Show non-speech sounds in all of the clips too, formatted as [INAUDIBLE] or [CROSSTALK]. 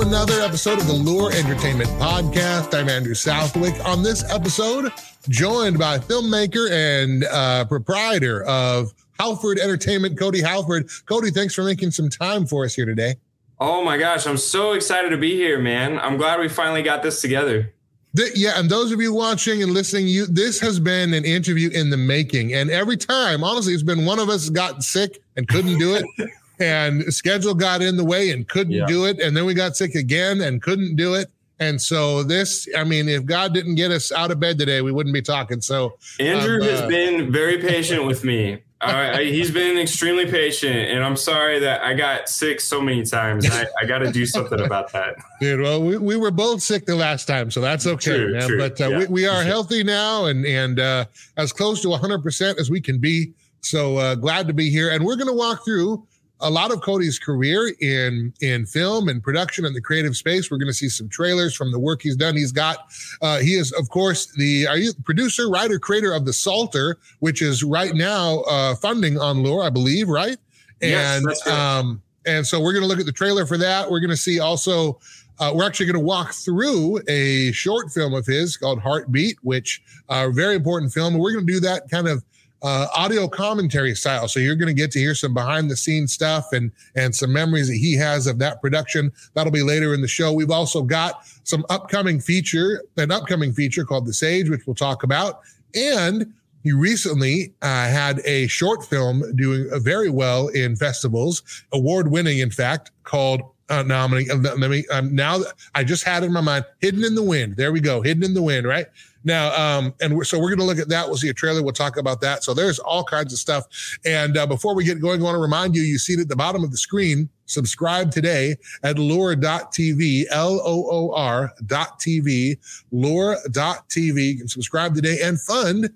to another episode of the Loor Entertainment Podcast. I'm Andrew Southwick. On this episode, joined by filmmaker and uh, proprietor of Hallford Entertainment, Cody Hallford. Cody, thanks for making some time for us here today. Oh my gosh, I'm so excited to be here, man. I'm glad we finally got this together. The, yeah, and those of you watching and listening, you this has been an interview in the making. And every time, honestly, it's been one of us got sick and couldn't do it. [LAUGHS] and schedule got in the way and couldn't yeah. do it. And then we got sick again and couldn't do it. And so this, I mean, if God didn't get us out of bed today, we wouldn't be talking. So Andrew um, uh, has been very [LAUGHS] patient with me. Uh, he's been extremely patient, and I'm sorry that I got sick so many times. I, I got to do something about that. [LAUGHS] Dude, well, we, we were both sick the last time, so that's okay, true, man. True. But uh, yeah, we, we are healthy now, and and uh, as close to 100 percent as we can be. So uh, glad to be here, and we're going to walk through a lot of Cody's career in in film and production and the creative space. We're going to see some trailers from the work he's done. He's got uh, he is of course the are you producer, writer, creator of the Psalter, which is right now uh, funding on Loor, I believe, right? And yes, um and so we're going to look at the trailer for that. We're going to see also. Uh, we're actually going to walk through a short film of his called Heartbeat, which uh, very important film. We're going to do that kind of uh, audio commentary style. So you're going to get to hear some behind the scenes stuff and and some memories that he has of that production. That'll be later in the show. We've also got some upcoming feature, an upcoming feature called The Sage, which we'll talk about, and he recently uh, had a short film doing very well in festivals, award winning, in fact, called uh, nominating. Uh, let me um, now. I just had it in my mind, "Hidden in the Wind." There we go, "Hidden in the Wind." Right now, um, and we're, so we're going to look at that. We'll see a trailer. We'll talk about that. So there's all kinds of stuff. And uh, before we get going, I want to remind you, you see it at the bottom of the screen. Subscribe today at loor.tv, L-O-O-R dot TV, loor.tv. You can subscribe today and fund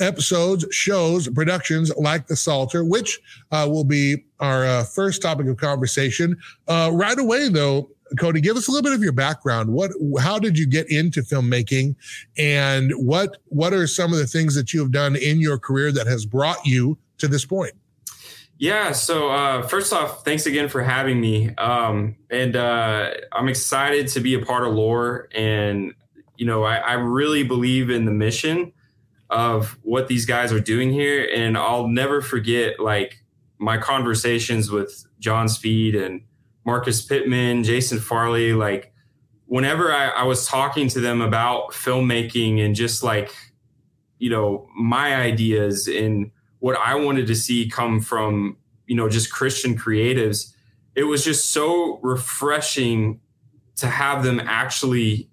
episodes, shows, productions like the Psalter, which uh, will be our uh, first topic of conversation. Uh, right away, though, Cody, give us a little bit of your background. What, how did you get into filmmaking, and what what are some of the things that you have done in your career that has brought you to this point? Yeah. So uh, first off, thanks again for having me. Um, and uh, I'm excited to be a part of Loor. And you know, I, I really believe in the mission of what these guys are doing here, and I'll never forget like my conversations with Jon Speed and Marcus Pittman, Jason Farley, like whenever I, I, was talking to them about filmmaking and just like, you know, my ideas and what I wanted to see come from, you know, just Christian creatives, it was just so refreshing to have them actually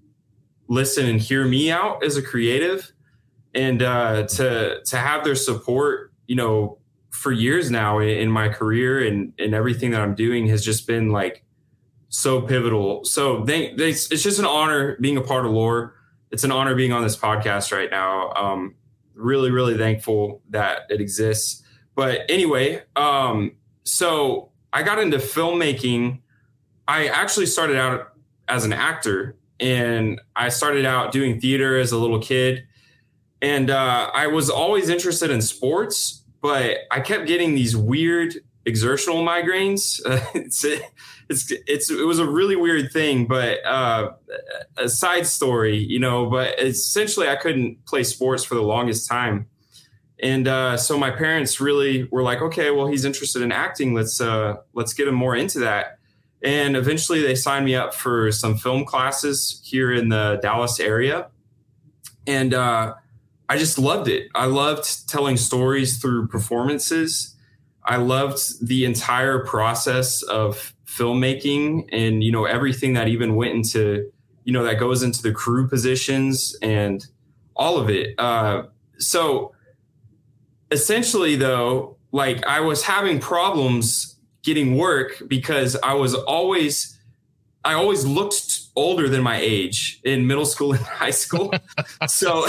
listen and hear me out as a creative and uh, to to have their support, you know, for years now in my career and, and everything that I'm doing has just been like so pivotal. So it's just an honor being a part of Loor. It's an honor being on this podcast right now. Um, really, really thankful that it exists. But anyway, um, so I got into filmmaking. I actually started out as an actor and I started out doing theater as a little kid. And uh, I was always interested in sports, but I kept getting these weird exertional migraines. [LAUGHS] Uh, it's, it's, it's, it was a really weird thing, but uh, a side story, you know, but essentially I couldn't play sports for the longest time. And uh, so my parents really were like, okay, well, he's interested in acting. Let's, uh, let's get him more into that. And eventually they signed me up for some film classes here in the Dallas area. And, uh, I just loved it. I loved telling stories through performances. I loved the entire process of filmmaking and you know everything that even went into you know that goes into the crew positions and all of it. Uh, so essentially, though, like I was having problems getting work because I was always I always looked older than my age in middle school and [LAUGHS] high school. so,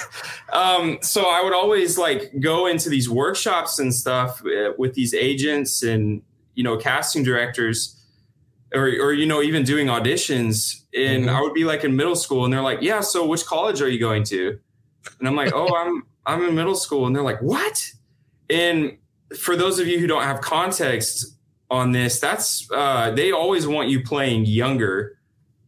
[LAUGHS] um, so I would always like go into these workshops and stuff uh, with these agents and, you know, casting directors or, or, you know, even doing auditions. And mm-hmm. I would be like in middle school and they're like, yeah, so which college are you going to? And I'm like, oh, I'm, I'm in middle school. And they're like, what? And for those of you who don't have context, on this, that's uh, they always want you playing younger.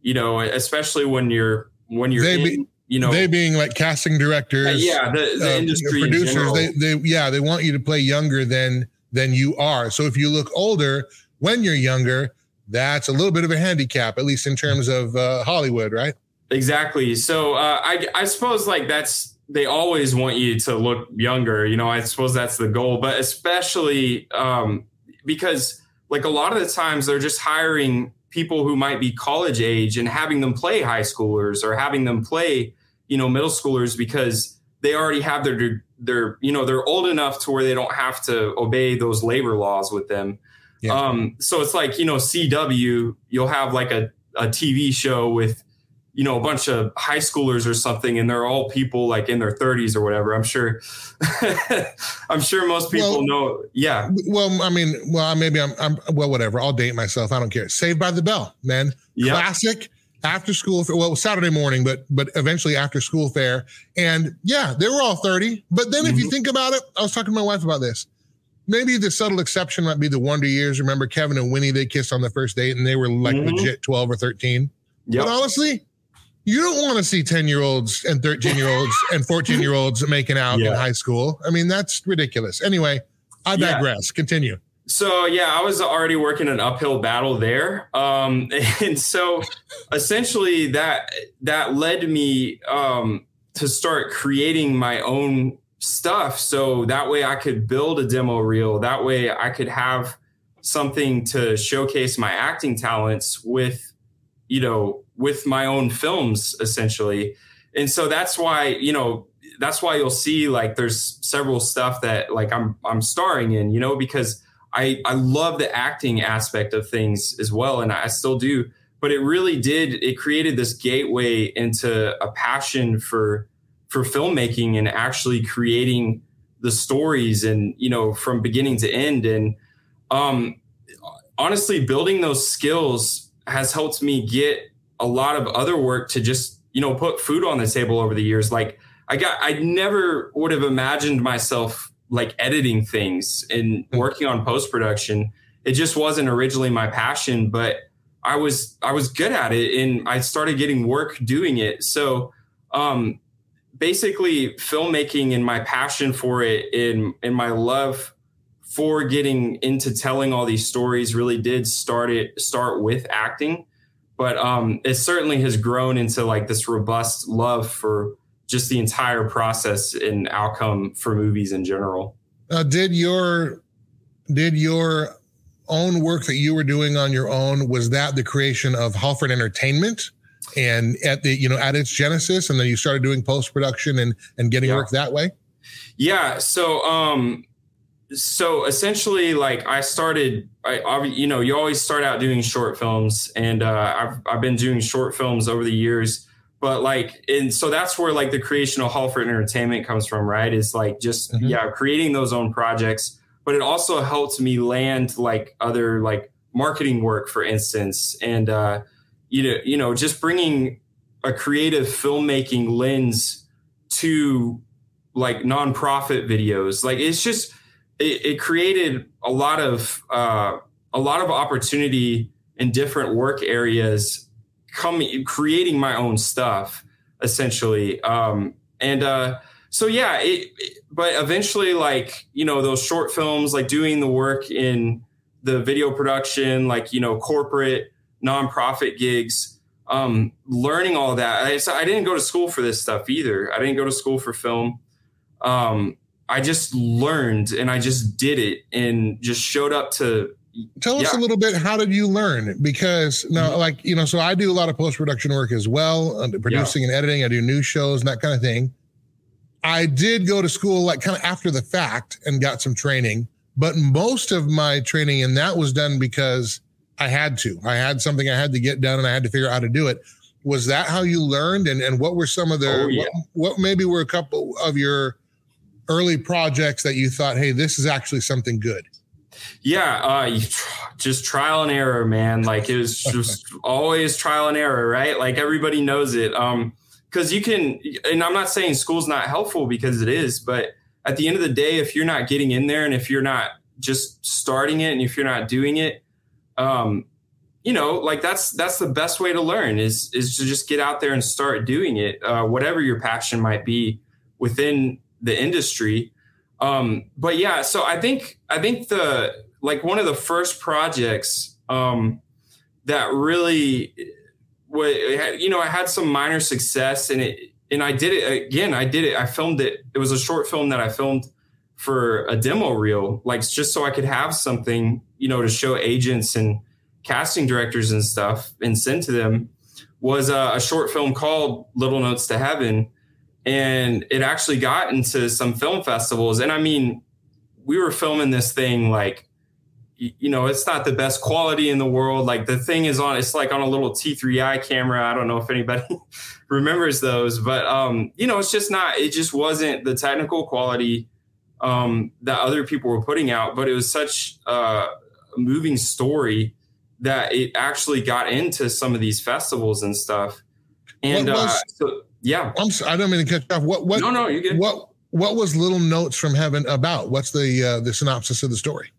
You know, especially when you're when you're They in, be- you know they being like casting directors, uh, yeah the, the uh, industry producers, they, they, yeah, they want you to play younger than than you are. So if you look older when you're younger, that's a little bit of a handicap, at least in terms of uh, Hollywood, right? Exactly. So uh, I I suppose like that's they always want you to look younger. You know, I suppose that's the goal, but especially um, because like a lot of the times they're just hiring people who might be college age and having them play high schoolers or having them play you know middle schoolers because they already have their their you know they're old enough to where they don't have to obey those labor laws with them. Yeah. Um, so it's like you know CW, you'll have like a a TV show with you know a bunch of high schoolers or something and they're all people like in their 30s or whatever i'm sure [LAUGHS] i'm sure most people Well- know yeah Well, I mean, well, maybe I'm, I'm, well, whatever. I'll date myself. I don't care. Saved by the Bell, man. yeah Classic after school. Well, Saturday morning, but but eventually after school fair. And yeah, they were all 30. But then if you Mhm. think about it, I was talking to my wife about this. Maybe the subtle exception might be the Wonder Years. Remember Kevin and Winnie? They kissed on the first date, and they were like Mhm. legit 12 or 13. yep. But honestly, you don't want to see 10 year olds and 13 year olds and 14 year olds making out in high school. I mean, that's ridiculous. Anyway, I Yeah. digress. Continue. So yeah, I was already working an uphill battle there, um, [LAUGHS] and so essentially that that led me um, to start creating my own stuff. So that way I could build a demo reel. That way I could have something to showcase my acting talents with, you know, with my own films essentially. And so that's why you know that's why you'll see like there's several stuff that like I'm I'm starring in, you know, because I, I love the acting aspect of things as well, and I still do. But it really did. It created this gateway into a passion for for filmmaking and actually creating the stories, and you know, from beginning to end. And um, honestly, building those skills has helped me get a lot of other work to just you know put food on the table over the years. Like I got, I never would have imagined myself like editing things and working on post production. It just wasn't originally my passion, but I was I was good at it and I started getting work doing it. So um basically filmmaking and my passion for it and and my love for getting into telling all these stories really did start it start with acting. But um it certainly has grown into like this robust love for just the entire process and outcome for movies in general. Uh, did your did your own work that you were doing on your own was that the creation of Hallford Entertainment and at the you know at its genesis and then you started doing post production and and getting Yeah. work that way? Yeah. So, um, so essentially, like I started, I, I, you know, you always start out doing short films, and uh, I've I've been doing short films over the years. But like, and so that's where like the creation of Hallford Entertainment comes from, right? Is like just Mhm. yeah, creating those own projects. But it also helped me land like other like marketing work, for instance, and uh, you know, you know, just bringing a creative filmmaking lens to like nonprofit videos. Like it's just it, it created a lot of uh, a lot of opportunity in different work areas. Coming creating my own stuff essentially, um, and uh, so yeah. It, it- but eventually, like you know, those short films, like doing the work in the video production, like you know, corporate nonprofit gigs um, learning all that. I, so I didn't go to school for this stuff either. I didn't go to school for film. Um, I just learned and I just did it and just showed up to. Tell us Yeah. Mm-hmm. a little bit how did you learn? Because now, like you know, so I do a lot of post production work as well, uh, producing and editing. I do news shows and that kind of thing. I did go to school like kind of after the fact and got some training, but most of my training and that was done because I had to. I had something I had to get done and I had to figure out how to do it. Was that how you learned? And and what were some of the Oh, yeah. what, what maybe were a couple of your early projects that you thought, hey, this is actually something good? Yeah, uh, just trial and error, man. Like it was [LAUGHS] just always trial and error, right? Like everybody knows it. Um, because you can, and I'm not saying school's not helpful because it is, but at the end of the day, if you're not getting in there and if you're not just starting it and if you're not doing it, um, you know, like that's that's the best way to learn is is to just get out there and start doing it, uh, whatever your passion might be within the industry. Um, but yeah, so I think I think the like one of the first projects um, that really, you know, I had some minor success and it and I did it again. I did it. I filmed it. It was a short film that I filmed for a demo reel, like just so I could have something, you know, to show agents and casting directors and stuff and send to them was a, a, short film called Little Notes to Heaven. And it actually got into some film festivals. And I mean, we were filming this thing like, you know, it's not the best quality in the world. Like the thing is on, it's like on a little T3i camera. I don't know if anybody [LAUGHS] remembers those, but, um, you know, it's just not, it just wasn't the technical quality um, that other people were putting out, but it was such uh, a moving story that it actually got into some of these festivals and stuff. And was, uh, so, yeah, I'm sorry, I don't mean to cut you off. What? What? No, no, you get what? What was Little Notes from Heaven about? What's the uh, the synopsis of the story?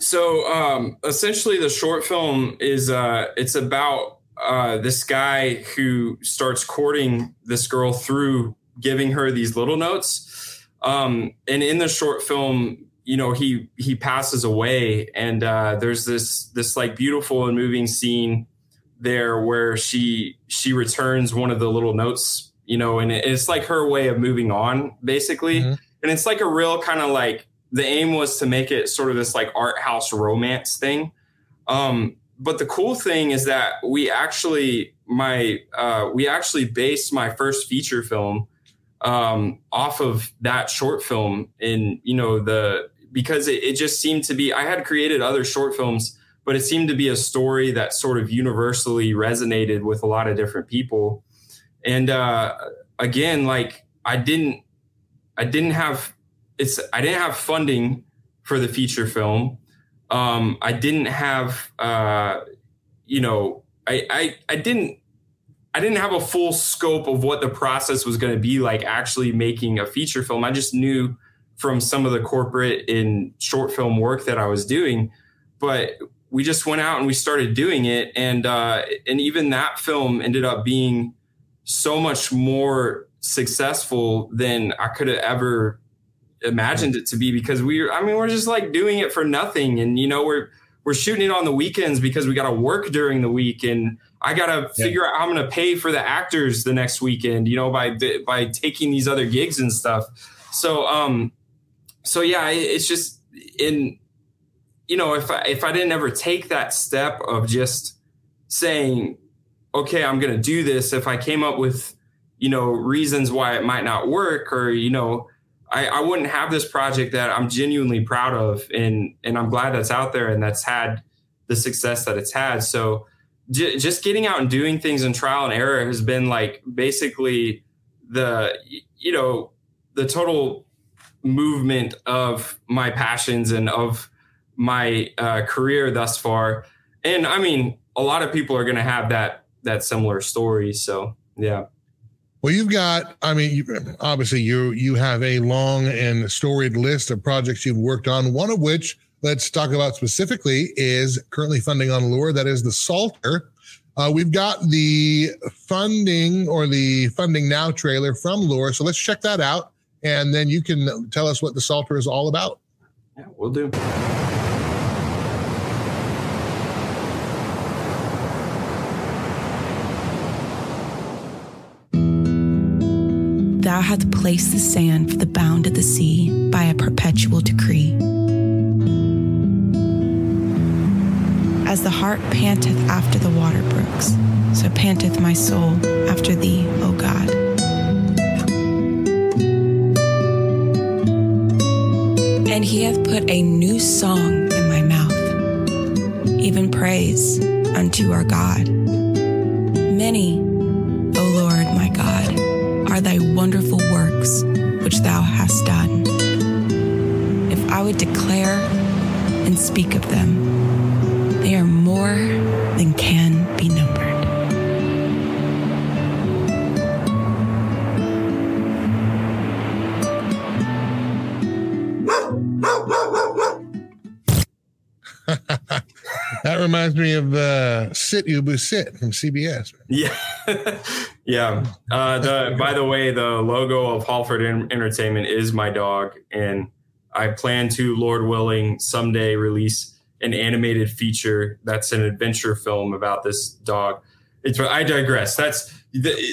So um, essentially, the short film is uh, it's about uh, this guy who starts courting this girl through giving her these little notes. Um, and in the short film, you know he he passes away and uh, there's this this like beautiful and moving scene there where she she returns one of the little notes you know and it's like her way of moving on basically mm-hmm. and it's like a real kind of like the aim was to make it sort of this like art house romance thing um but the cool thing is that we actually my uh we actually based my first feature film um, off of that short film in you know the because it, it just seemed to be, I had created other short films, but it seemed to be a story that sort of universally resonated with a lot of different people. And uh, again, like I didn't, I didn't have, it's, I didn't have funding for the feature film. Um, I didn't have, uh, you know, I, I, I didn't I didn't have a full scope of what the process was going to be like actually making a feature film. I just knew from some of the corporate and short film work that I was doing. But we just went out and we started doing it, and uh, and even that film ended up being so much more successful than I could have ever imagined it to be because we I mean we're just like doing it for nothing. And you know we're we're shooting it on the weekends because we got to work during the week. And I got to yeah. figure out how I'm going to pay for the actors the next weekend you know by by taking these other gigs and stuff. So um so yeah, it's just in you know if I, if I didn't ever take that step of just saying okay i'm going to do this if i came up with you know reasons why it might not work or you know I, I wouldn't have this project that i'm genuinely proud of and and i'm glad that's out there and that's had the success that it's had. So j- just getting out and doing things in trial and error has been like basically the you know the total movement of my passions and of my uh, career thus far. And I mean, a lot of people are going to have that that similar story. So yeah. Well, you've got, I mean, you, obviously you you have a long and storied list of projects you've worked on. One of which, let's talk about specifically, is currently funding on Loor. That is the Psalter. Uh, we've got the funding or the funding now trailer from Loor. So let's check that out and then you can tell us what the Psalter is all about. Yeah, we'll do. Thou hast placed the sand for the bound of the sea by a perpetual decree. As the heart panteth after the water brooks, so panteth my soul after thee, O God. And he hath put a new song in my mouth, even praise unto our God. Many, works which thou hast done. If I would declare and speak of them, they are more than can be numbered. [LAUGHS] that reminds me of uh, Sit Ubu Sit from CBS. Yeah. [LAUGHS] yeah. [LAUGHS] Uh, the by the way, the logo of Hallford Entertainment is my dog, and I plan to, Lord willing, someday release an animated feature that's an adventure film about this dog. It's I digress. That's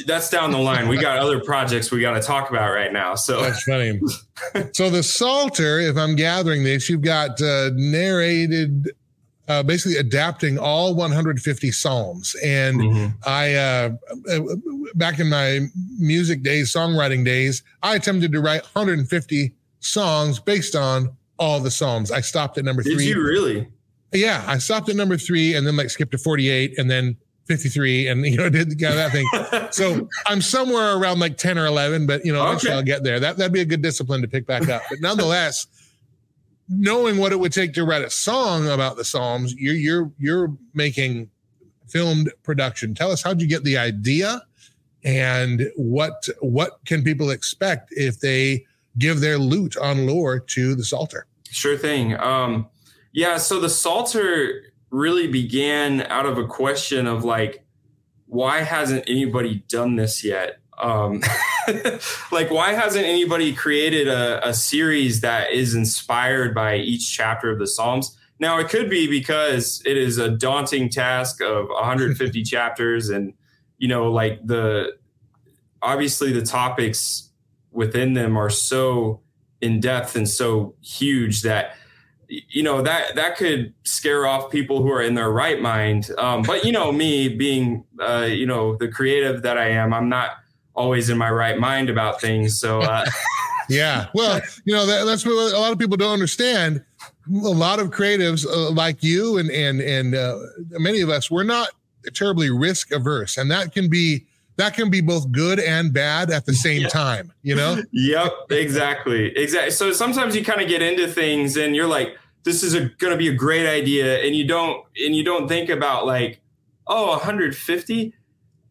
that's down the line. We got [LAUGHS] other projects we got to talk about right now. So that's funny. [LAUGHS] so the Psalter, if I'm gathering this, you've got uh, narrated, uh, basically adapting all 150 psalms. And mm-hmm. I, uh, back in my music days, songwriting days, I attempted to write 150 songs based on all the psalms. I stopped at number Did three. You really? Yeah, I stopped at number three and then like skipped to 48 and then 53 and you know [LAUGHS] did kind of that thing so i'm somewhere around like 10 or 11 but you know eventually okay. i'll get there that, that'd be a good discipline to pick back up but nonetheless knowing what it would take to write a song about the psalms you're you're you're making filmed production. Tell us how'd you get the idea? And what what can people expect if they give their loot on Loor to the psalter? Sure thing. Um yeah so the psalter really began out of a question of like, why hasn't anybody done this yet? Um, [LAUGHS] like, why hasn't anybody created a, a series that is inspired by each chapter of the Psalms? Now, it could be because it is a daunting task of 150 [LAUGHS] chapters, and you know, like the obviously the topics within them are so in depth and so huge that you know that that could scare off people who are in their right mind um, but you know me being uh, you know the creative that i am i'm not always in my right mind about things so uh, [LAUGHS] yeah well you know that, that's what a lot of people don't understand a lot of creatives uh, like you and and and uh, many of us we're not terribly risk averse and that can be that can be both good and bad at the [LAUGHS] same yeah. time, you know? yep, exactly. Exactly. So sometimes you kind of get into things and you're like, this is going to be a great idea. And you don't, and you don't think about like, oh, 150.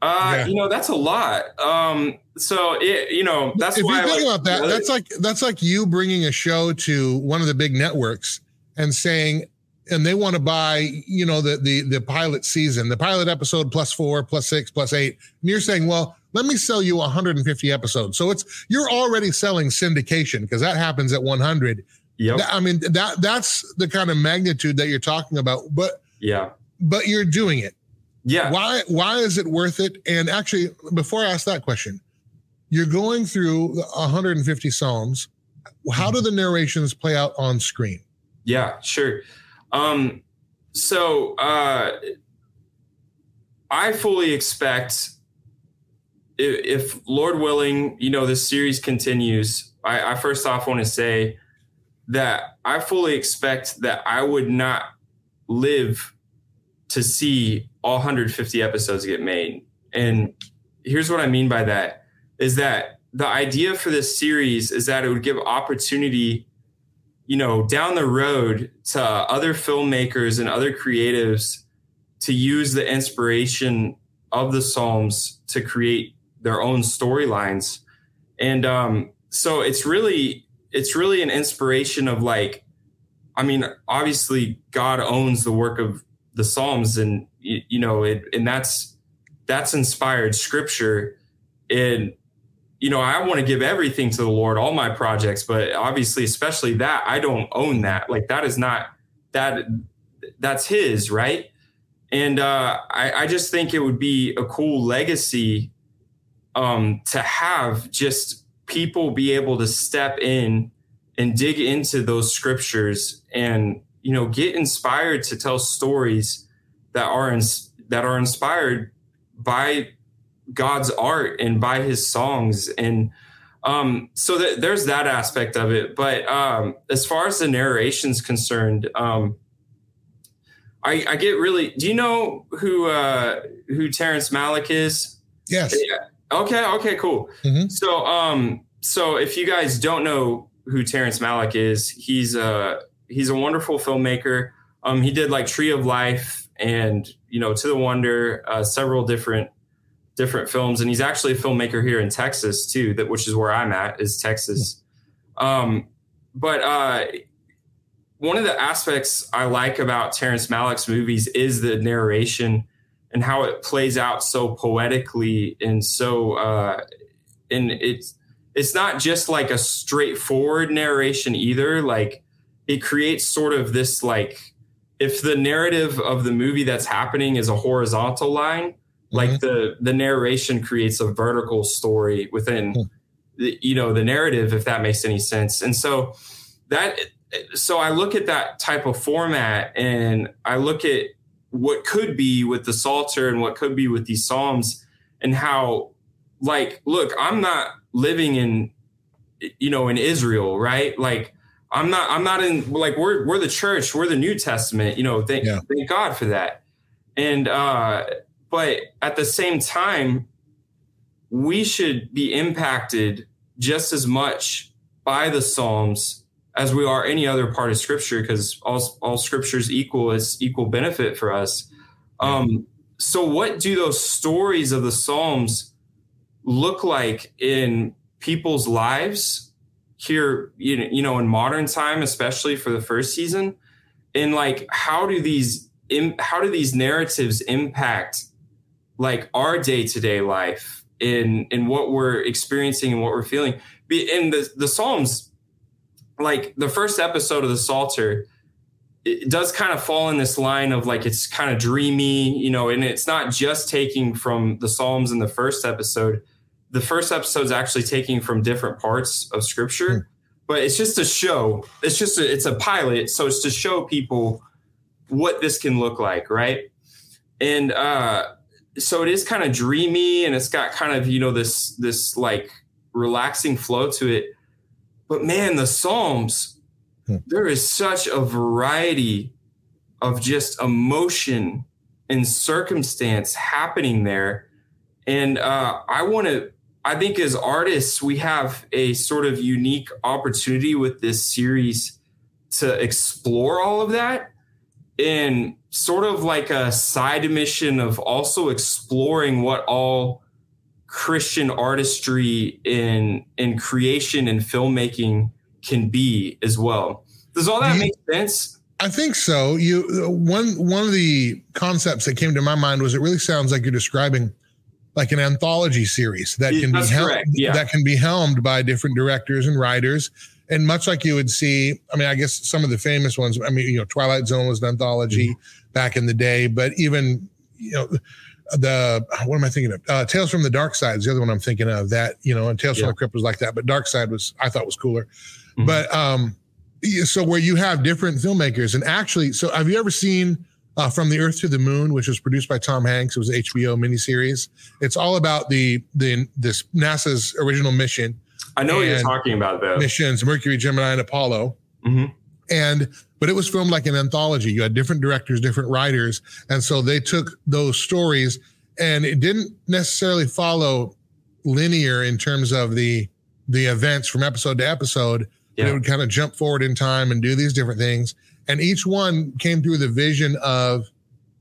Uh, yeah. you know, that's a lot. Um, so it, you know, that's if why you think like, about that, really? that's like, that's like you bringing a show to one of the big networks and saying, and they want to buy, you know, the the the pilot season, the pilot episode plus four, plus six, plus eight. And you're saying, well, let me sell you 150 episodes. So it's you're already selling syndication because that happens at 100. Yeah. I mean, that that's the kind of magnitude that you're talking about. But yeah, but you're doing it. Yeah. Why why is it worth it? And actually, before I ask that question, you're going through 150 Psalms. How do the narrations play out on screen? Yeah, sure. Um, so uh, I fully expect if, if, Lord willing, you know, this series continues. I, I first off want to say that I fully expect that I would not live to see all 150 episodes get made. And here's what I mean by that is that the idea for this series is that it would give opportunity you know, down the road to other filmmakers and other creatives to use the inspiration of the Psalms to create their own storylines. And um, so it's really it's really an inspiration of like, I mean, obviously God owns the work of the Psalms, and you, you know, it, and that's that's inspired Scripture. And you know, I want to give everything to the Lord, all my projects, but obviously, especially that, I don't own that. Like that is not that that's his, right? And uh, I, I just think it would be a cool legacy um, to have just people be able to step in and dig into those scriptures and you know get inspired to tell stories that are that are inspired by God's art and by his songs. And um, so th- there's that aspect of it. But um, as far as the narration's concerned, um, I, I, get really. Do you know who uh, who Terrence Malick is? Yes. Yeah. Okay. Okay. Cool. Mm-hmm. So, um, so if you guys don't know who Terrence Malick is, he's a he's a wonderful filmmaker. Um, he did like Tree of Life and you know To the Wonder, uh, several different different films, and he's actually a filmmaker here in Texas too. That which is where I'm at is Texas. Um, but uh, one of the aspects I like about Terrence Malick's movies is the narration and how it plays out so poetically and so uh, and it's it's not just like a straightforward narration either. Like it creates sort of this like if the narrative of the movie that's happening is a horizontal line, mm-hmm. like the the narration creates a vertical story within mm-hmm. the, you know the narrative, if that makes any sense. And so that so I look at that type of format and I look at what could be with the Psalter and what could be with these Psalms and how like look, I'm not living in you know in Israel, right? Like I'm not I'm not in like we're we're the church, we're the New Testament, you know, thank yeah. thank God for that. And uh but at the same time we should be impacted just as much by the Psalms as we are any other part of scripture because all all scriptures equal is equal benefit for us. Um so what do those stories of the Psalms look like in people's lives here you know in modern time especially for the first season and like how do these how do these narratives impact like our day-to-day life in in what we're experiencing and what we're feeling? In the the psalms like the first episode of the psalter it does kind of fall in this line of like it's kind of dreamy you know and it's not just taking from the psalms in the first episode the first episode is actually taking from different parts of scripture, mm. but it's just a show. It's just a, it's a pilot, so it's to show people what this can look like, right? And uh, so it is kind of dreamy, and it's got kind of you know this this like relaxing flow to it. But man, the Psalms, hmm. there is such a variety of just emotion and circumstance happening there. And uh, I want to I think as artists, we have a sort of unique opportunity with this series to explore all of that in sort of like a side mission of also exploring what all Christian artistry in in creation and filmmaking can be as well. Does all that make sense? I think so. You one one of the concepts that came to my mind was it really sounds like you're describing like an anthology series that can That's be helmed, yeah. that can be helmed by different directors and writers. And much like you would see, I mean, I guess some of the famous ones. I mean, you know, Twilight Zone was an anthology mm-hmm. back in the day, but even you know, the what am I thinking of? Uh, Tales from the Dark Side is the other one I'm thinking of. That you know, and Tales yeah. from the Crypt was like that, but Dark Side was I thought was cooler. Mm-hmm. But um, so where you have different filmmakers, and actually, so have you ever seen? Uh, From the Earth to the Moon, which was produced by Tom Hanks. It was an HBO miniseries. It's all about the the this NASA's original mission. I know what you're talking about, though. Missions: Mercury, Gemini, and Apollo. Mm-hmm. And but it was filmed like an anthology. You had different directors, different writers, and so they took those stories, and it didn't necessarily follow linear in terms of the the events from episode to episode. Yeah. It would kind of jump forward in time and do these different things and each one came through the vision of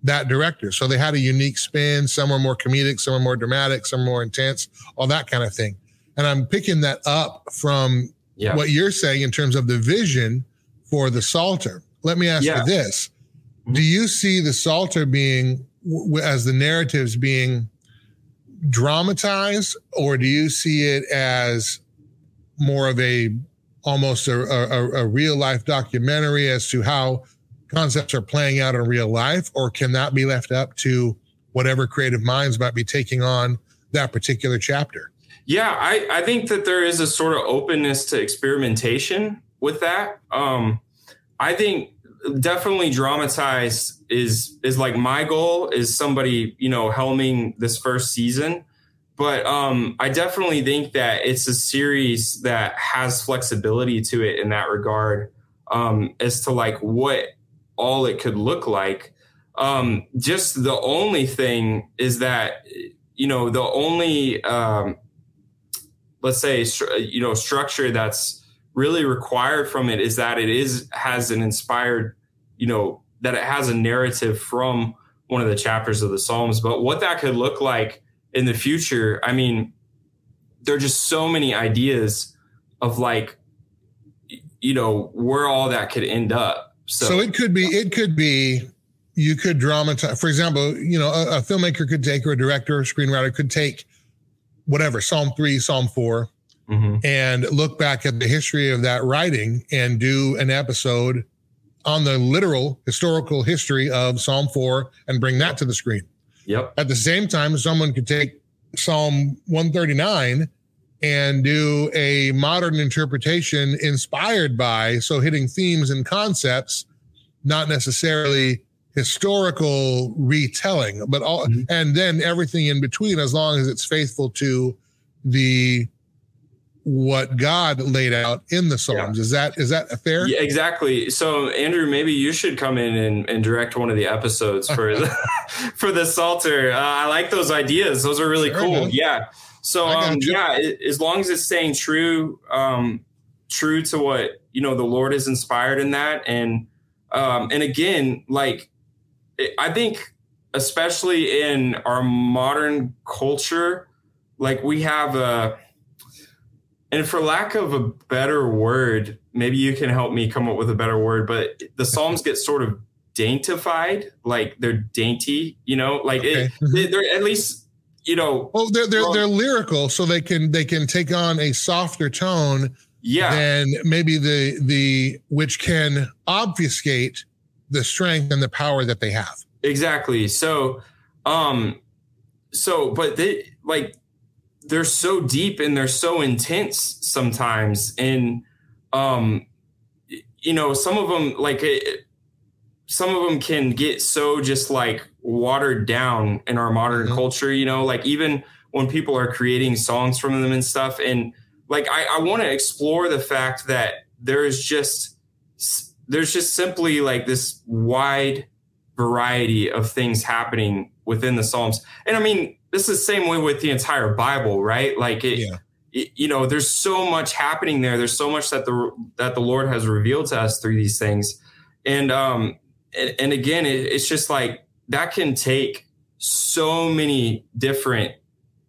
that director. So they had a unique spin. Some were more comedic, some were more dramatic, some more intense, all that kind of thing. And I'm picking that up from yeah. what you're saying in terms of the vision for the Psalter. Let me ask yeah. you this: Do you see the Psalter being, as the narratives being dramatized, or do you see it as more of a almost a, a, a real life documentary as to how concepts are playing out in real life, or can that be left up to whatever creative minds might be taking on that particular chapter? Yeah, I, I think that there is a sort of openness to experimentation with that. Um, I think definitely dramatized is is like my goal is somebody you know helming this first season but um, I definitely think that it's a series that has flexibility to it in that regard, um, as to like what all it could look like. Um, just the only thing is that you know the only um, let's say you know structure that's really required from it is that it is has an inspired you know that it has a narrative from one of the chapters of the Psalms. But what that could look like in the future, I mean, there are just so many ideas of like, you know where all that could end up. So, so it could be it could be you could dramatize. For example, you know a, a filmmaker could take or a director or screenwriter could take whatever Psalm three, Psalm 4 Mhm. and look back at the history of that writing and do an episode on the literal historical history of Psalm 4 and bring that to the screen. Yep. At the same time, someone could take Psalm 139 and do a modern interpretation inspired by, so hitting themes and concepts, not necessarily historical retelling, but all, Mhm. and then everything in between, as long as it's faithful to the what God laid out in the Psalms. Is that is that fair? Yeah, exactly. So Andrew, maybe you should come in and, and direct one of the episodes for the, [LAUGHS] for the Psalter. Uh, I like those ideas. Those are really Sure, cool. Yeah. So um, yeah, it, as long as it's staying true, um, true to what you know the Lord is inspired in that, and um, and again, like it, I think, especially in our modern culture, like we have a and for lack of a better word, maybe you can help me come up with a better word, but the Psalms get sort of daintified, like they're dainty, you know, like it, Okay. they- they're at least, you know, Well, they're they're Well- they're lyrical, so they can they can take on a softer tone yeah, than maybe the the which can obfuscate the strength and the power that they have. exactly. So, um, so, but they like, they're so deep and they're so intense sometimes. And, um, you know, some of them, like, it, some of them can get so just like watered down in our modern Mhm. culture, you know, like even when people are creating songs from them and stuff. And like, I, I want to explore the fact that there is just, there's just simply like this wide variety of things happening within the Psalms. And I mean, this is the same way with the entire Bible, right? Like it, Yeah. it- you know, there's so much happening there. There's so much that the that the Lord has revealed to us through these things. And um and, and again, it, it's just like that can take so many different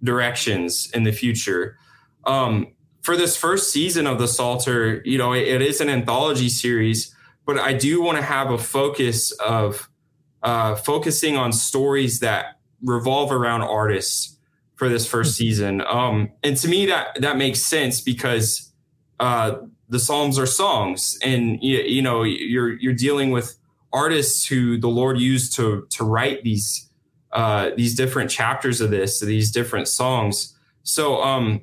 directions in the future. Um for this first season of the Psalter, you know, it- it is an anthology series, but I do want to have a focus of uh, focusing on stories that revolve around artists for this first season. Um, and to me, that that makes sense because uh, the Psalms are songs, and you, you know you're you're dealing with artists who the Lord used to to write these uh, these different chapters of this, these different songs. So, um,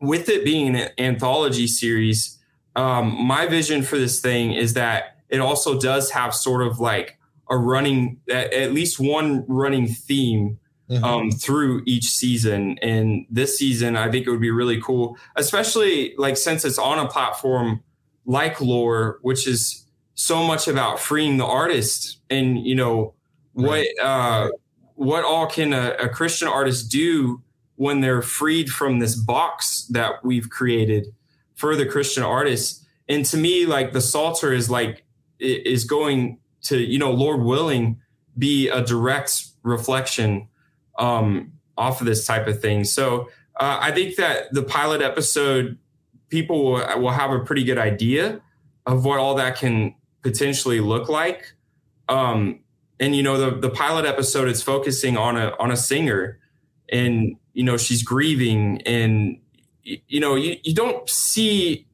with it being an anthology series, um, my vision for this thing is that it also does have sort of like a running, at, least one running theme Mhm. um, through each season. And this season, I think it would be really cool, especially like since it's on a platform like Loor, which is so much about freeing the artist and you know what uh, what all can a, a Christian artist do when they're freed from this box that we've created for the Christian artists. And to me, like the Psalter is like is going to you know, Lord willing, be a direct reflection um, off of this type of thing. So uh, I think that the pilot episode, people will, will have a pretty good idea of what all that can potentially look like. Um, and you know, the the pilot episode is focusing on a on a singer, and you know she's grieving, and you know you you don't see.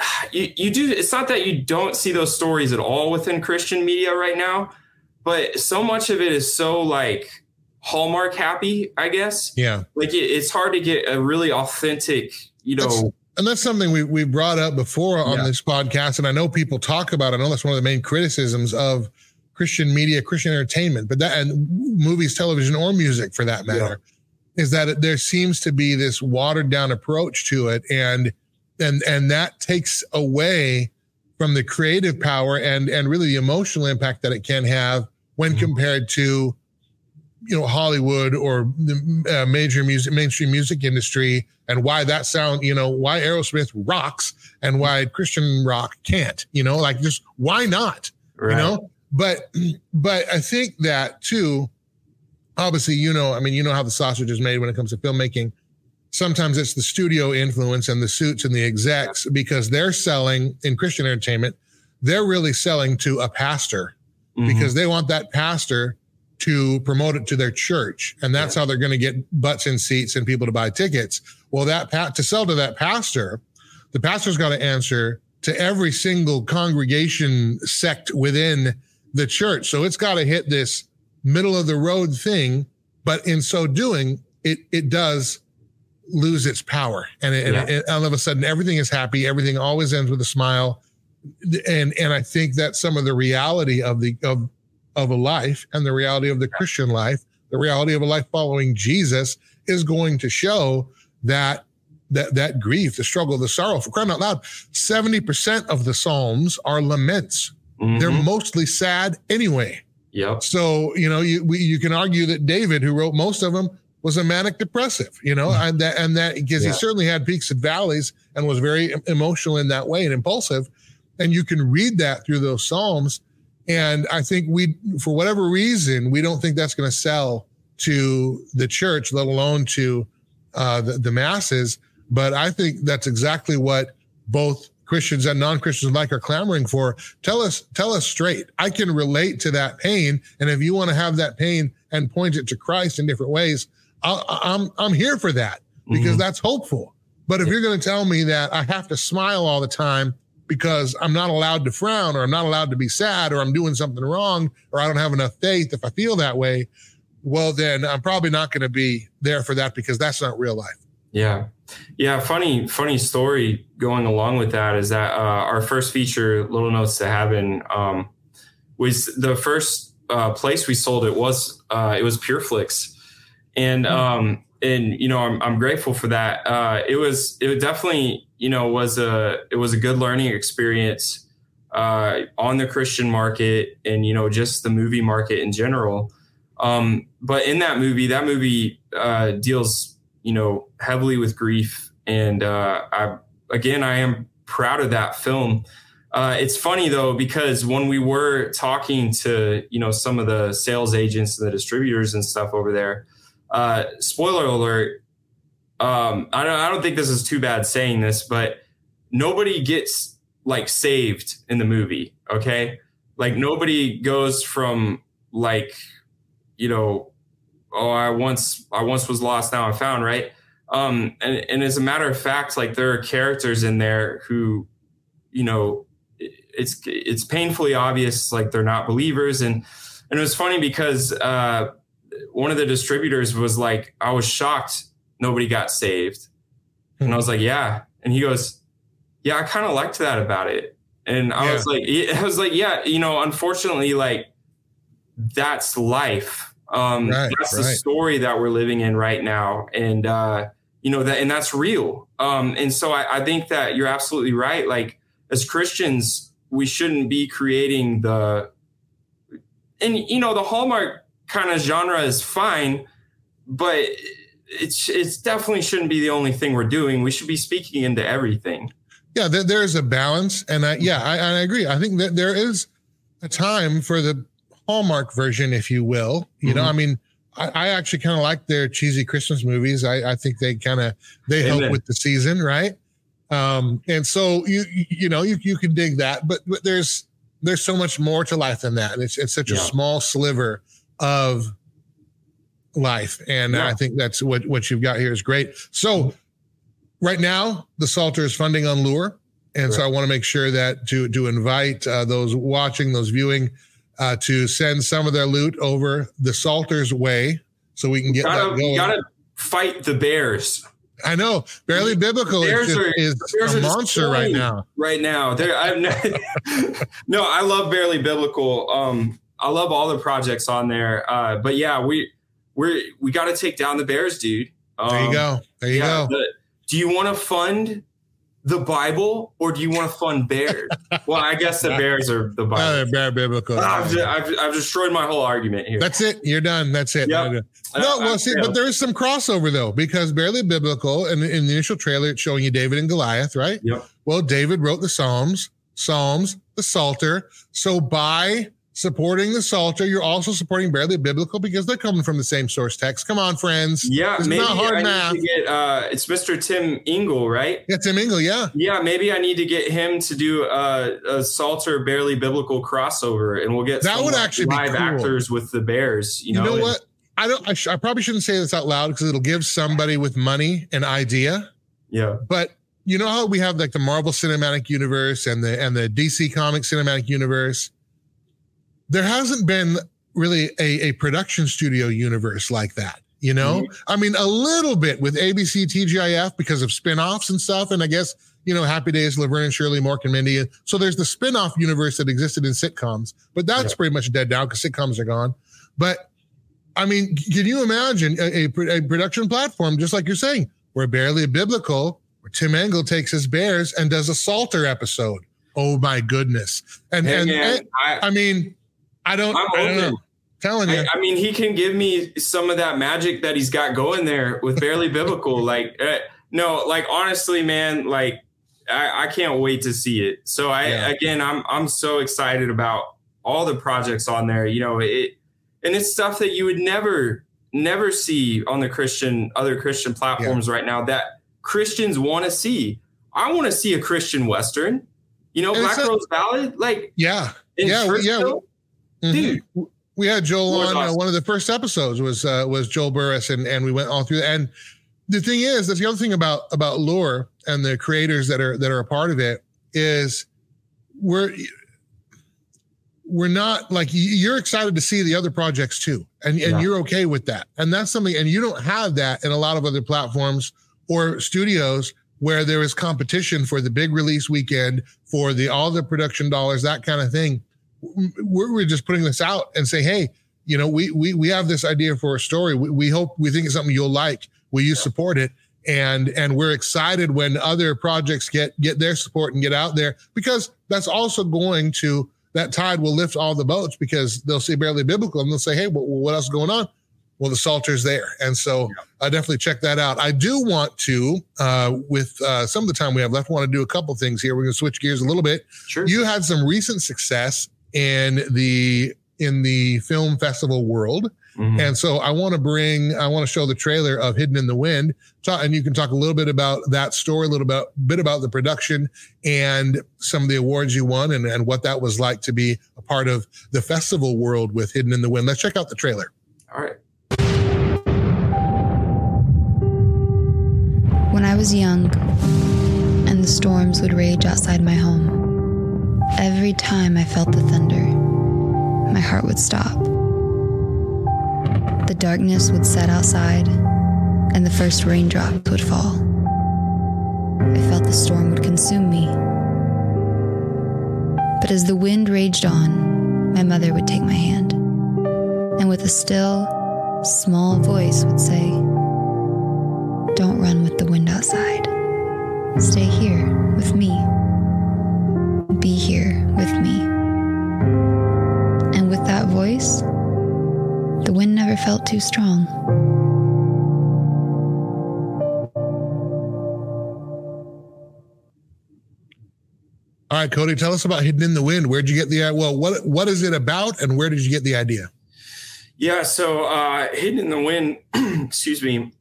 [SIGHS] You, you do it's not that you don't see those stories at all within christian media right now but so much of it is so like hallmark happy i guess Yeah. like it, it's hard to get a really authentic you know That's- and that's something we we brought up before on Yeah. this podcast, and I know people talk about. It. I know that's one of the main criticisms of Christian media, Christian entertainment, but that and movies, television, or music for that matter, is that it, there seems to be this watered down approach to it, and and and that takes away from the creative power and and really the emotional impact that it can have when Mhm. compared to you know Hollywood or the uh, major music mainstream music industry and why that sound you know why Aerosmith rocks and why Christian rock can't you know like just why not right. you know but but I think that too obviously you know I mean you know how the sausage is made when it comes to filmmaking sometimes it's the studio influence and the suits and the execs because they're selling in Christian entertainment, they're really selling to a pastor mm-hmm. because they want that pastor to promote it to their church. And that's yeah. how they're going to get butts in seats and people to buy tickets. Well, that pa- to sell to that pastor, the pastor's got to answer to every single congregation sect within the church. So it's got to hit this middle of the road thing. But in so doing, it, it does lose its power. And, it, yeah. and it, all of a sudden, everything is happy. Everything always ends with a smile. And, and I think that some of the reality of the, of, of a life and the reality of the Christian life, the reality of a life following Jesus is going to show that that that grief, the struggle, the sorrow. For crying out loud, seventy percent of the Psalms are laments. Mm-hmm. They're mostly sad anyway. Yep. So you know you we, you can argue that David, who wrote most of them, was a manic depressive. You know, mm-hmm. and that and that because yeah. he certainly had peaks and valleys and was very emotional in that way and impulsive. And you can read that through those Psalms and I think we, for whatever reason, we don't think that's going to sell to the church, let alone to uh, the, the masses. But I think that's exactly what both Christians and non-Christians like are clamoring for. Tell us, tell us straight. I can relate to that pain, and if you want to have that pain and point it to Christ in different ways, i am I'm, I'm here for that because mm-hmm. that's hopeful. But if yeah. you're going to tell me that I have to smile all the time because I'm not allowed to frown or I'm not allowed to be sad or I'm doing something wrong or I don't have enough faith if I feel that way, well, then I'm probably not going to be there for that because that's not real life. Yeah. Yeah. Funny, funny story going along with that is that uh, our first feature, Little Notes to Heaven, um, was the first uh, place we sold it was, uh, it was PureFlix. And, hmm. um, and you know, I'm, I'm grateful for that. Uh, it was, it definitely, you know was a it was a good learning experience uh, on the Christian market and you know just the movie market in general. Um, but in that movie, that movie uh, deals you know heavily with grief, and uh, I again I am proud of that film. Uh, it's funny though because when we were talking to you know some of the sales agents and the distributors and stuff over there, uh, spoiler alert, um, I don't, I don't think this is too bad saying this, but nobody gets like saved in the movie. Okay. Like nobody goes from like, you know, oh, I once, I once was lost. Now I'm found. Right. Um, and, and as a matter of fact, like there are characters in there who, you know, it's, it's painfully obvious, like they're not believers. And, and it was funny because, uh, one of the distributors was like, I was shocked nobody got saved. And I was like, yeah. And he goes, yeah, I kind of liked that about it. And I yeah. was like, [LAUGHS] I was like, yeah, you know, unfortunately, like that's life. Um, right, that's right. the story that we're living in right now. And, uh, you know, that, and that's real. Um, and so I, I think that you're absolutely right. Like as Christians, we shouldn't be creating the, and you know, the Hallmark kind of genre is fine, but it's it's definitely shouldn't be the only thing we're doing. We should be speaking into everything. Yeah, there, there is a balance, and I, yeah, I, I agree. I think that there is a time for the Hallmark version, if you will. You mm-hmm. know, I mean, I, I actually kind of like their cheesy Christmas movies. I, I think they kind of they help Amen. with the season, right? Um, and so you you know you you can dig that, but, but there's there's so much more to life than that. And it's it's such yeah. a small sliver of life. And yeah. I think that's what, what you've got here is great. So right now the Psalter is funding on Loor. And so I want to make sure that to, to invite uh, those watching, those viewing, uh, to send some of their loot over the Psalter's way so we can get gotta, that going. gotta fight the bears. I know, barely biblical is, just, are, is a monster right now. Right now, there. I'm not, [LAUGHS] no, I love barely biblical. Um, I love all the projects on there. Uh, but yeah, we we're we got to take down the Bears, dude. Um, there you go. There you yeah, go. The, do you want to fund the Bible or do you want to fund bears? [LAUGHS] well, I guess the bears are the Bible. Bear biblical. I've, I've, I've, destroyed my whole argument here. That's it. You're done. That's it. Yep. No, well, see, but there is some crossover though, because barely biblical, and in the initial trailer, it's showing you David and Goliath, right? Yep. Well, David wrote the Psalms, Psalms, the Psalter. So by supporting the Psalter. You're also supporting Barely Biblical because they're coming from the same source text. Come on, friends. Yeah, it's maybe not hard I math. Need to get, uh, it's Mr. Tim Engel, right? Yeah, Tim Engel. Yeah. Yeah, maybe I need to get him to do a, a Psalter Barely Biblical crossover, and we'll get that would actually live cool. actors with the Bears. You know, you know what? I don't. I, sh- I probably shouldn't say this out loud because it'll give somebody with money an idea. Yeah. But you know how we have like the Marvel Cinematic Universe and the and the DC Comic Cinematic Universe. There hasn't been really a, a production studio universe like that. You know, mm-hmm. I mean, a little bit with ABC TGIF because of spin-offs and stuff. And I guess, you know, Happy Days, Laverne and Shirley, Mork and Mindy. So there's the spin-off universe that existed in sitcoms, but that's yeah. pretty much dead now because sitcoms are gone. But I mean, can you imagine a, a, a, production platform, just like you're saying, where barely biblical, where Tim Engel takes his bears and does a Psalter episode? Oh my goodness! And hey, and, man, and I, I, mean, I don't, I'm I don't know. Telling you, I, I, mean, he can give me some of that magic that he's got going there with barely [LAUGHS] biblical. Like, uh, no, like honestly, man, like I, I, can't wait to see it. So I yeah. again, I'm I'm so excited about all the projects on there. You know, it and it's stuff that you would never never see on the christian other christian platforms yeah. right now that christians want to see i want to see a christian western you know and black rose ballad like yeah yeah yeah mm-hmm. dude we had joel on uh, one of the first episodes was uh, was joel burris and and we went all through and the thing is that's the other thing about about Loor and the creators that are that are a part of it is we're we're not like you're excited to see the other projects too and, and yeah. you're okay with that and that's something and you don't have that in a lot of other platforms or studios where there is competition for the big release weekend for the all the production dollars that kind of thing we're, we're just putting this out and say hey you know we we, we have this idea for a story we, we hope we think it's something you'll like will you support it and and we're excited when other projects get get their support and get out there because that's also going to that tide will lift all the boats because they'll see barely biblical and they'll say, Hey, well, what else is going on? Well, the Psalter's there. And so yeah. I definitely check that out. I do want to, uh, with uh, some of the time we have left, want to do a couple things here. We're going to switch gears a little bit. Sure. You had some recent success in the in the film festival world. Mm-hmm. And so I want to bring, I want to show the trailer of Hidden in the Wind, talk, and you can talk a little bit about that story, a little bit, bit about the production and some of the awards you won and, and what that was like to be a part of the festival world with Hidden in the Wind. Let's check out the trailer. All right. When I was young and the storms would rage outside my home, every time I felt the thunder, my heart would stop the darkness would set outside and the first raindrops would fall. I felt the storm would consume me. But as the wind raged on, my mother would take my hand and with a still, small voice would say, Don't run with the wind outside. Stay here with me. Be here with me. And with that voice, the wind never felt too strong. All right, Cody, tell us about Hidden in the Wind. Where'd you get the idea? well? What what is it about, and where did you get the idea? Yeah, so uh, Hidden in the Wind, [CLEARS THROAT] excuse me,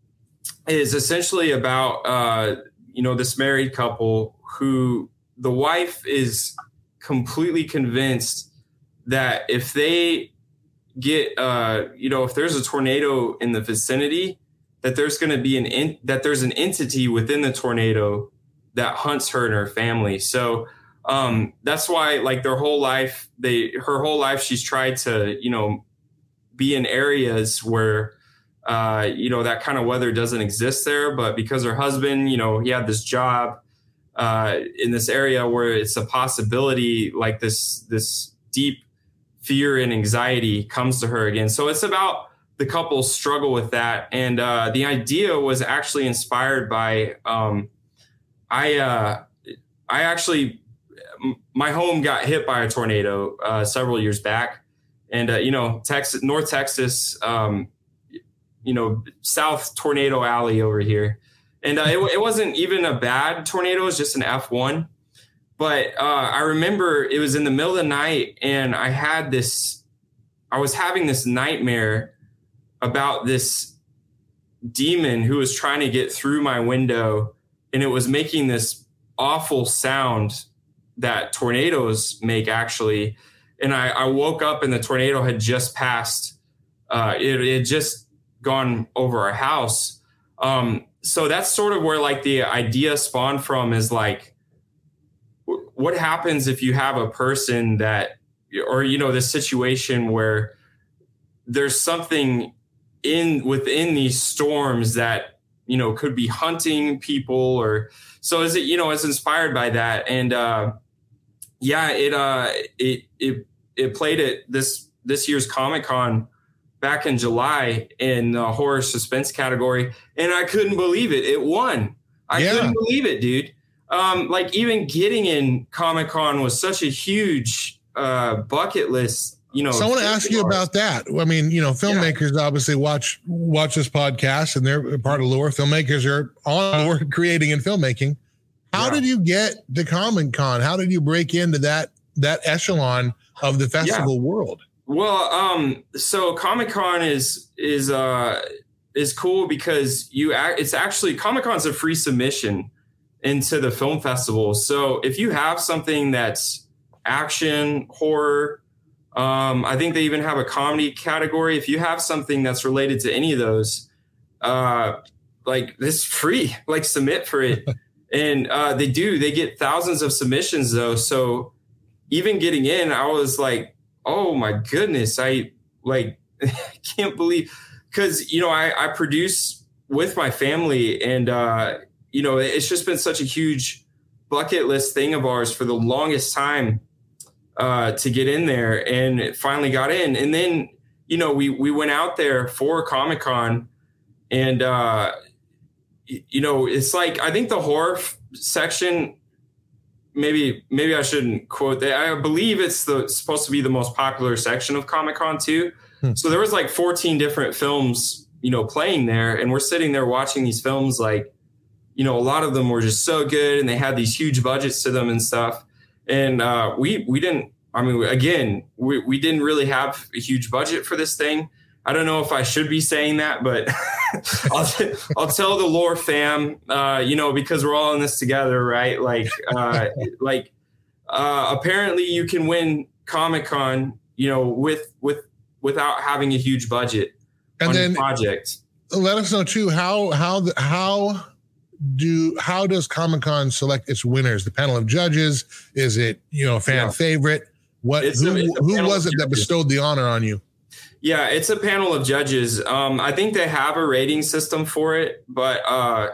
is essentially about uh, you know this married couple who the wife is completely convinced that if they get uh you know if there's a tornado in the vicinity that there's going to be an in, that there's an entity within the tornado that hunts her and her family. So um that's why like their whole life they her whole life she's tried to you know be in areas where uh you know that kind of weather doesn't exist there. But because her husband you know he had this job uh in this area where it's a possibility like this this deep fear and anxiety comes to her again. So it's about the couple struggle with that. And uh, the idea was actually inspired by um, I uh, I actually my home got hit by a tornado uh, several years back, and uh, you know Texas North Texas, um, you know South Tornado Alley over here, and uh, it, it wasn't even a bad tornado; it was just an F one but uh, I remember it was in the middle of the night, and I had this. I was having this nightmare about this demon who was trying to get through my window, and it was making this awful sound that tornadoes make, actually. And I, I woke up, and the tornado had just passed. Uh, it, it had just gone over our house. Um, so that's sort of where like the idea spawned from is like what happens if you have a person that or you know this situation where there's something in within these storms that you know could be hunting people or so is it you know it's inspired by that. And uh yeah it uh it it it played at this this year's comic con back in july in the horror suspense category and i couldn't believe it it won i yeah. couldn't believe it dude um, like even getting in Comic Con was such a huge uh, bucket list. You know, so I want to ask you about that. I mean, you know, filmmakers yeah. obviously watch watch this podcast, and they're part of Loor. Filmmakers are on [LAUGHS] board creating and filmmaking. How yeah. did you get to Comic Con? How did you break into that that echelon of the festival world? Well, um, so Comic Con is is uh is cool because you act, it's actually Comic Con's a free submission into the film festival. So if you have something that's action, horror, um, I think they even have a comedy category. If you have something that's related to any of those, uh, like this free, [LAUGHS] like submit for it. [LAUGHS] and uh, they do, they get thousands of submissions though. So even getting in, I was like, oh my goodness, I like [LAUGHS] can't believe because you know I, I produce with my family and uh, you know, it's just been such a huge bucket list thing of ours for the longest time uh, to get in there, and it finally got in. And then, you know, we we went out there for Comic Con, and uh, you know, it's like I think the horror f- section. Maybe maybe I shouldn't quote that. I believe it's the supposed to be the most popular section of Comic Con too. Hmm. So there was like 14 different films, you know, playing there, and we're sitting there watching these films like you know, a lot of them were just so good and they had these huge budgets to them and stuff. And uh, we we didn't. I mean, again, we we didn't really have a huge budget for this thing. I don't know if I should be saying that, but [LAUGHS] I'll, I'll tell the Loor fam, uh, you know, because we're all in this together, right? Like, uh, [LAUGHS] like uh, apparently you can win Comic Con, you know, with with without having a huge budget and then project. Let us know too how how how do how does Comic Con select its winners? The panel of judges is it you know fan yeah. favorite? What it's who, a, who was it that bestowed the honor on you? Yeah, it's a panel of judges. Um, I think they have a rating system for it, but uh,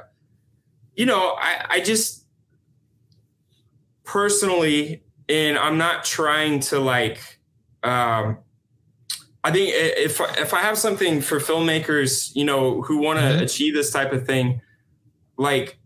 you know, I, I just personally, and I'm not trying to like. Um, I think if if I have something for filmmakers, you know, who want to mm-hmm. achieve this type of thing, like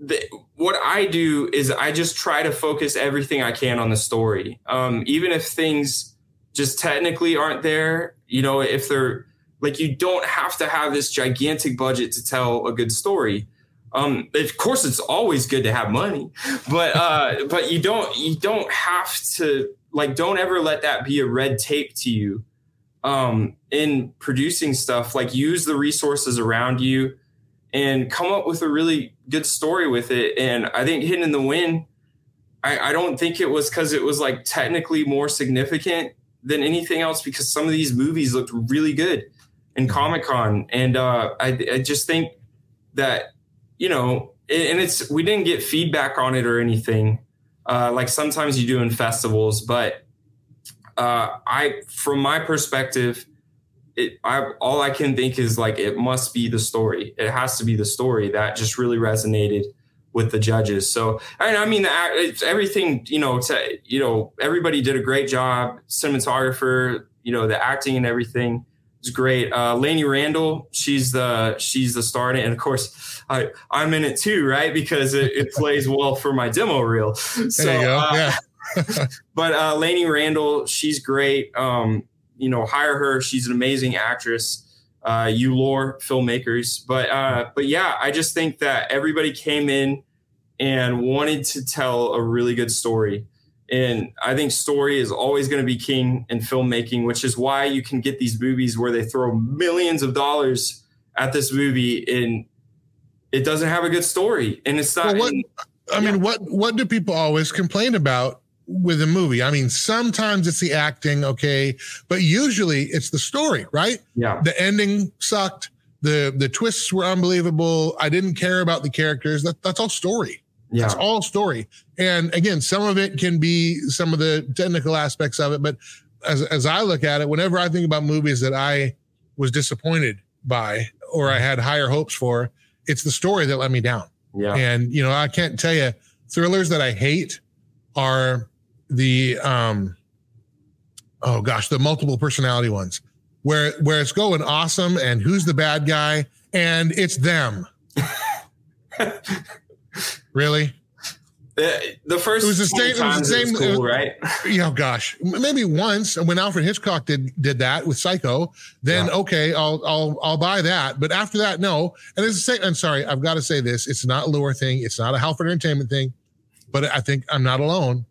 the, what I do is I just try to focus everything I can on the story. Um, even if things just technically aren't there, you know, if they're like, you don't have to have this gigantic budget to tell a good story. Um, of course, it's always good to have money, but uh, [LAUGHS] but you don't you don't have to like don't ever let that be a red tape to you um, in producing stuff. Like use the resources around you and come up with a really good story with it. And I think Hidden in the Wind, I, I don't think it was because it was like technically more significant than anything else because some of these movies looked really good in mm-hmm. Comic Con. And uh, I, I just think that, you know, and it's, we didn't get feedback on it or anything. Uh, like sometimes you do in festivals, but uh, I, from my perspective, it, I, all I can think is like it must be the story. It has to be the story that just really resonated with the judges. So I, I mean, it's everything you know. To you know, everybody did a great job. Cinematographer, you know, the acting and everything is great. Uh, Lainey Randall, she's the she's the star in it, and of course, I I'm in it too, right? Because it, it plays well for my demo reel. So, there you go. Uh, yeah. [LAUGHS] but uh, Lainey Randall, she's great. Um, you know, hire her. She's an amazing actress. Uh, you Loor filmmakers, but uh, but yeah, I just think that everybody came in and wanted to tell a really good story. And I think story is always going to be king in filmmaking, which is why you can get these movies where they throw millions of dollars at this movie and it doesn't have a good story. And it's not. Well, what, I mean, Yeah. what what do people always complain about with a movie? I mean, sometimes it's the acting, okay, but usually it's the story, right? yeah. The ending sucked. The the twists were unbelievable. I didn't care about the characters. That that's all story. Yeah. It's all story. And again, some of it can be some of the technical aspects of it, but as as I look at it, whenever I think about movies that I was disappointed by or I had higher hopes for, it's the story that let me down. Yeah. And you know, I can't tell you thrillers that I hate are the um oh gosh, the multiple personality ones where where it's going awesome and who's the bad guy and it's them. [LAUGHS] really? The, the first It was the 20 same- it was the same- cool, was- right? [LAUGHS] Yeah, oh gosh, maybe once when Alfred Hitchcock did did that with Psycho, then Yeah. okay, I'll I'll I'll buy that. But after that, no. And it's the same. I'm sorry, I've got to say this: it's not a Loor thing, it's not a Hallford Entertainment thing. But I think I'm not alone.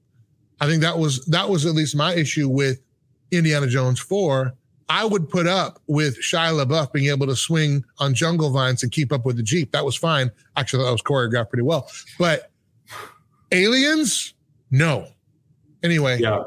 I think that was that was at least my issue with Indiana Jones four. I would put up with Shia LaBeouf being able to swing on jungle vines and keep up with the jeep. That was fine. Actually, that was choreographed pretty well. But aliens, no. Anyway, Yeah.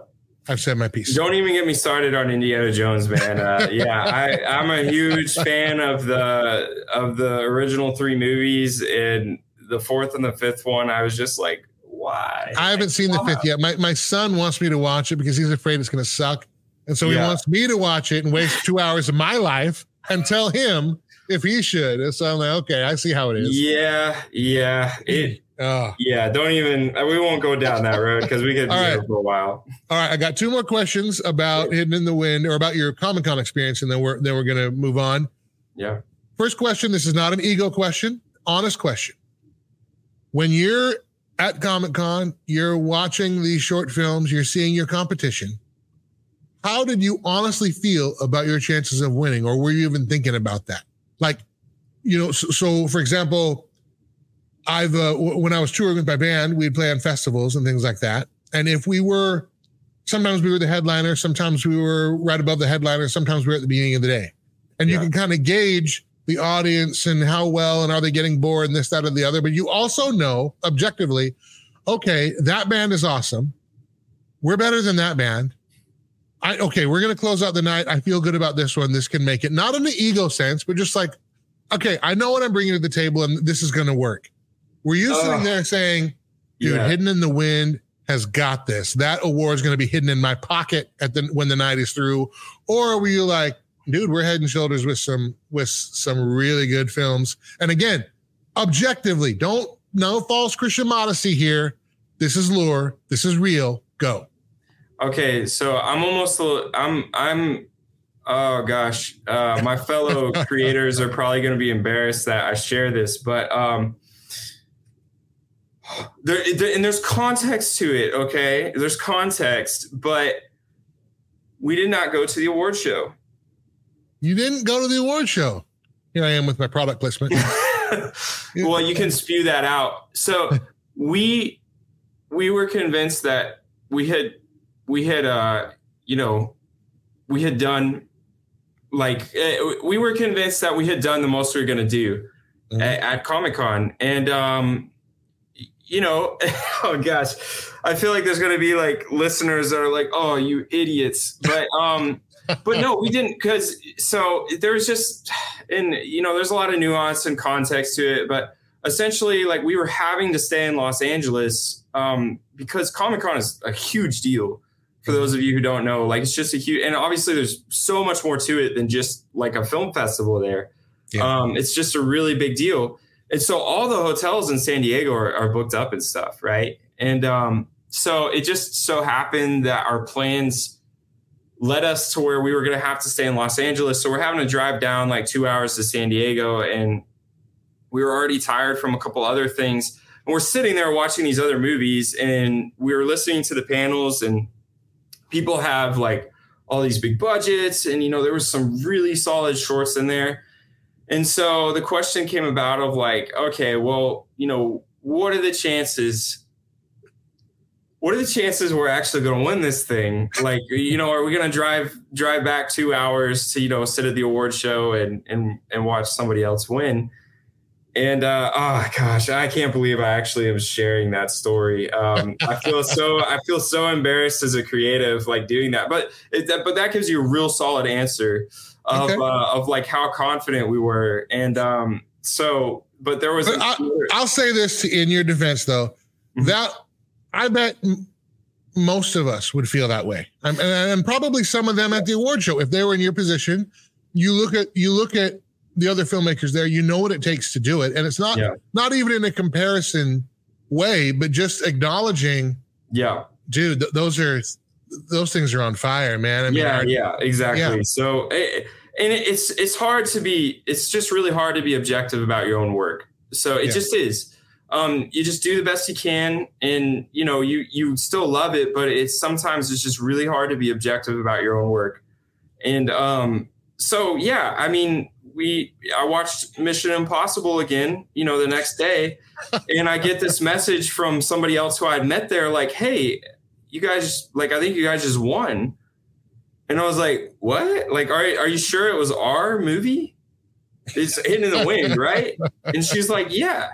I've said my piece. Don't even get me started on Indiana Jones, man. Uh, [LAUGHS] yeah, I, I'm a huge fan of the of the original three movies, and the fourth and the fifth one. I was just like, why? I haven't seen the fifth yet. My my son wants me to watch it because he's afraid it's going to suck, and so he wants me to watch it and waste two hours of my life and tell him if he should. And so I'm like, okay, I see how it is. Yeah, yeah, it. Oh. Yeah, don't even. We won't go down that road because we could be right. for a while. All right, I got two more questions about Hidden in the Wind or about your Comic Con experience, and then we're then we're going to move on. Yeah. First question. This is not an ego question. Honest question. When you're at Comic Con, you're watching these short films, you're seeing your competition. How did you honestly feel about your chances of winning, or were you even thinking about that? Like, you know, so, so for example, I've uh, w- when I was touring with my band, we'd play on festivals and things like that. And if we were, sometimes we were the headliner, sometimes we were right above the headliner, sometimes we were at the beginning of the day, and you can kind of gauge the audience and how well and are they getting bored and this that or the other. But you also know objectively, okay, that band is awesome. We're better than that band. I okay, we're gonna close out the night. I feel good about this one. This can make it. Not in the ego sense, but just like, okay, I know what I'm bringing to the table, and this is gonna work. Were you sitting there saying, dude, Yeah. hidden in the wind has got this. That award is going to be hidden in my pocket at the when the night is through. Or were you like, dude, we're head and shoulders with some with some really good films. And again, objectively, don't no false Christian modesty here. This is Loor. This is real. Go. Okay, so I'm almost. I'm. I'm. Oh gosh, uh, my fellow [LAUGHS] creators are probably going to be embarrassed that I share this, but um, there, there and there's context to it. Okay, there's context, but we did not go to the award show. You didn't go to the award show. Here I am with my product placement. [LAUGHS] well, you can spew that out. So [LAUGHS] we we were convinced that we had we had uh you know we had done like uh, we were convinced that we had done the most we were going to do Mhm. at, at Comic Con, and um you know [LAUGHS] oh gosh, I feel like there's going to be like listeners that are like oh you idiots, but um but no we didn't because so there's just and you know there's a lot of nuance and context to it but essentially like we were having to stay in los angeles um, because comic-con is a huge deal for those of you who don't know. Like it's just a huge and obviously there's so much more to it than just like a film festival there. Yeah. um, it's just a really big deal. And so all the hotels in san diego are, are booked up and stuff right? And um, so it just so happened that our plans led us to where we were going to have to stay in Los Angeles. So we're having to drive down like two hours to San Diego, and we were already tired from a couple other things. And we're sitting there watching these other movies, and we were listening to the panels, and people have like all these big budgets, and you know there was some really solid shorts in there. And so the question came about of like, okay, well, you know, what are the chances what are the chances we're actually going to win this thing? Like, you know, are we going to drive drive back two hours to you know sit at the award show and and and watch somebody else win? And uh, oh gosh, I can't believe I actually am sharing that story. Um, I feel [LAUGHS] so I feel so embarrassed as a creative, like doing that. But it, but that gives you a real solid answer of okay. uh, of like how confident we were. And um, so, but there was. But I'll, I'll say this in your defense, though, mm-hmm. that I bet most of us would feel that way, and, and probably some of them at the award show. If they were in your position, you look at you look at the other filmmakers there. You know what it takes to do it, and it's not yeah. not even in a comparison way, but just acknowledging. Yeah, dude, th- those are those things are on fire, man. I mean, yeah, yeah, exactly. Yeah. So, eh, it, and it's it's hard to be. It's just really hard to be objective about your own work. So it yeah. just is um, you just do the best you can and you know you you still love it but it's sometimes it's just really hard to be objective about your own work. And um, so yeah i mean we i watched mission impossible again you know the next day [LAUGHS] and i get this message from somebody else who i had met there like hey you guys like i think you guys just won. And i was like what? Like are, are you sure it was our movie? It's Hidden in the wind right? And she's like yeah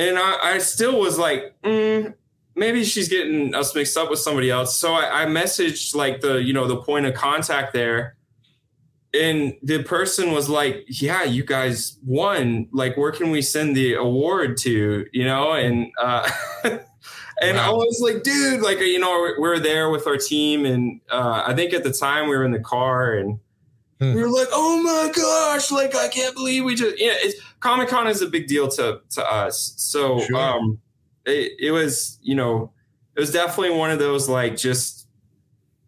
and I, I still was like, mm, maybe she's getting us mixed up with somebody else. So I, I messaged like the you know the point of contact there, and the person was like, "Yeah, you guys won. Like, where can we send the award to? You know?" And uh, [LAUGHS] and wow. I was like, "Dude, like you know, we're, we're there with our team, and uh, I think at the time we were in the car and." Hmm. We were like, oh my gosh, like I can't believe we just yeah, it's Comic Con is a big deal to to us. So sure. um it, it was, you know, it was definitely one of those like just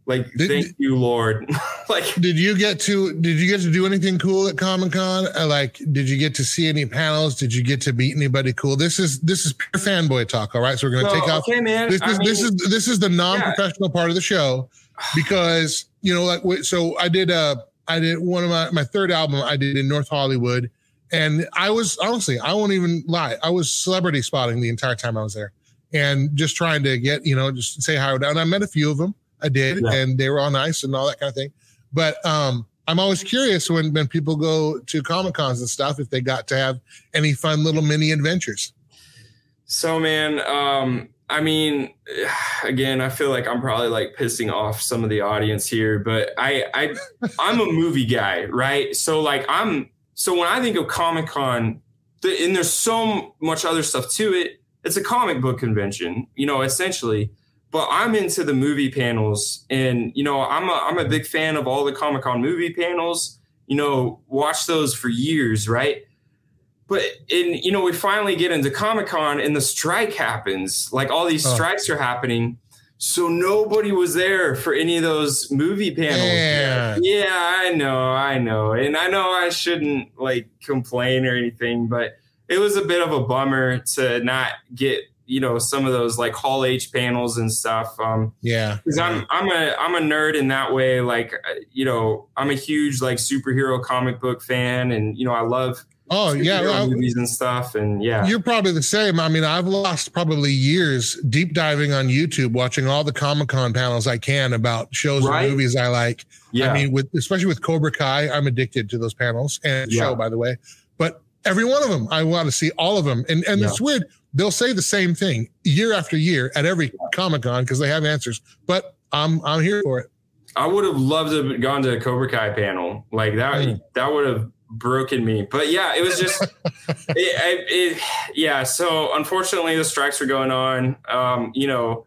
like did, thank you lord [LAUGHS] like did you get to did you get to do anything cool at comic-con uh, like did you get to see any panels did you get to meet anybody cool this is this is pure fanboy talk all right so we're gonna take off okay man this is mean, this is this is the non-professional yeah. part of the show because you know like so i did uh I did one of my my third album I did in North Hollywood, and I was honestly I won't even lie I was celebrity spotting the entire time I was there, and just trying to get you know just say hi. And I met a few of them. I did, yeah. and they were all nice and all that kind of thing. But um, I'm always curious when when people go to comic cons and stuff if they got to have any fun little mini adventures. So man, um, I mean, [SIGHS] again, I feel like I'm probably like pissing off some of the audience here, but I, I, I'm a movie guy, right? So like I'm, so when I think of Comic Con, the, and there's so much other stuff to it. It's a comic book convention, you know, essentially. But I'm into the movie panels, and you know, I'm a I'm a big fan of all the Comic Con movie panels. You know, watch those for years, right? But in you know we finally get into comic con and the strike happens. Like all these strikes are happening. So nobody was there for any of those movie panels. Yeah. yeah i know i know. And i know i shouldn't like complain or anything but it was a bit of a bummer to not get you know some of those like hall h panels and stuff. Um yeah. because i'm i'm a i'm a nerd in that way. Like uh, you know i'm a huge like superhero comic book fan and you know i love Oh yeah, movies and stuff, and yeah, you're probably the same. I mean, I've lost probably years deep diving on YouTube, watching all the Comic Con panels I can about shows right? and movies I like. Yeah, I mean, with especially with Cobra Kai, I'm addicted to those panels and yeah. show, by the way. But every one of them, I want to see all of them, and and yeah. it's weird. They'll say the same thing year after year at every Comic Con because they have answers. But I'm I'm here for it. I would have loved to have gone to a Cobra Kai panel like that. Mm. That would have broken me. But yeah, it was just, [LAUGHS] it, it, yeah. So unfortunately, the strikes were going on. Um, you know,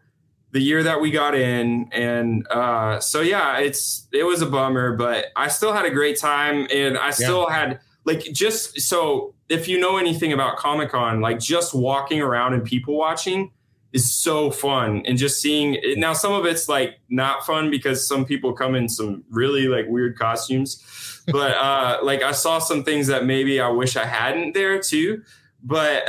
the year that we got in, and uh, so yeah, it's it was a bummer, but I still had a great time, and I still yeah. had like just so if you know anything about Comic Con, like just walking around and people watching is so fun and just seeing it. now some of it's like not fun because some people come in some really like weird costumes but uh like i saw some things that maybe i wish i hadn't there too but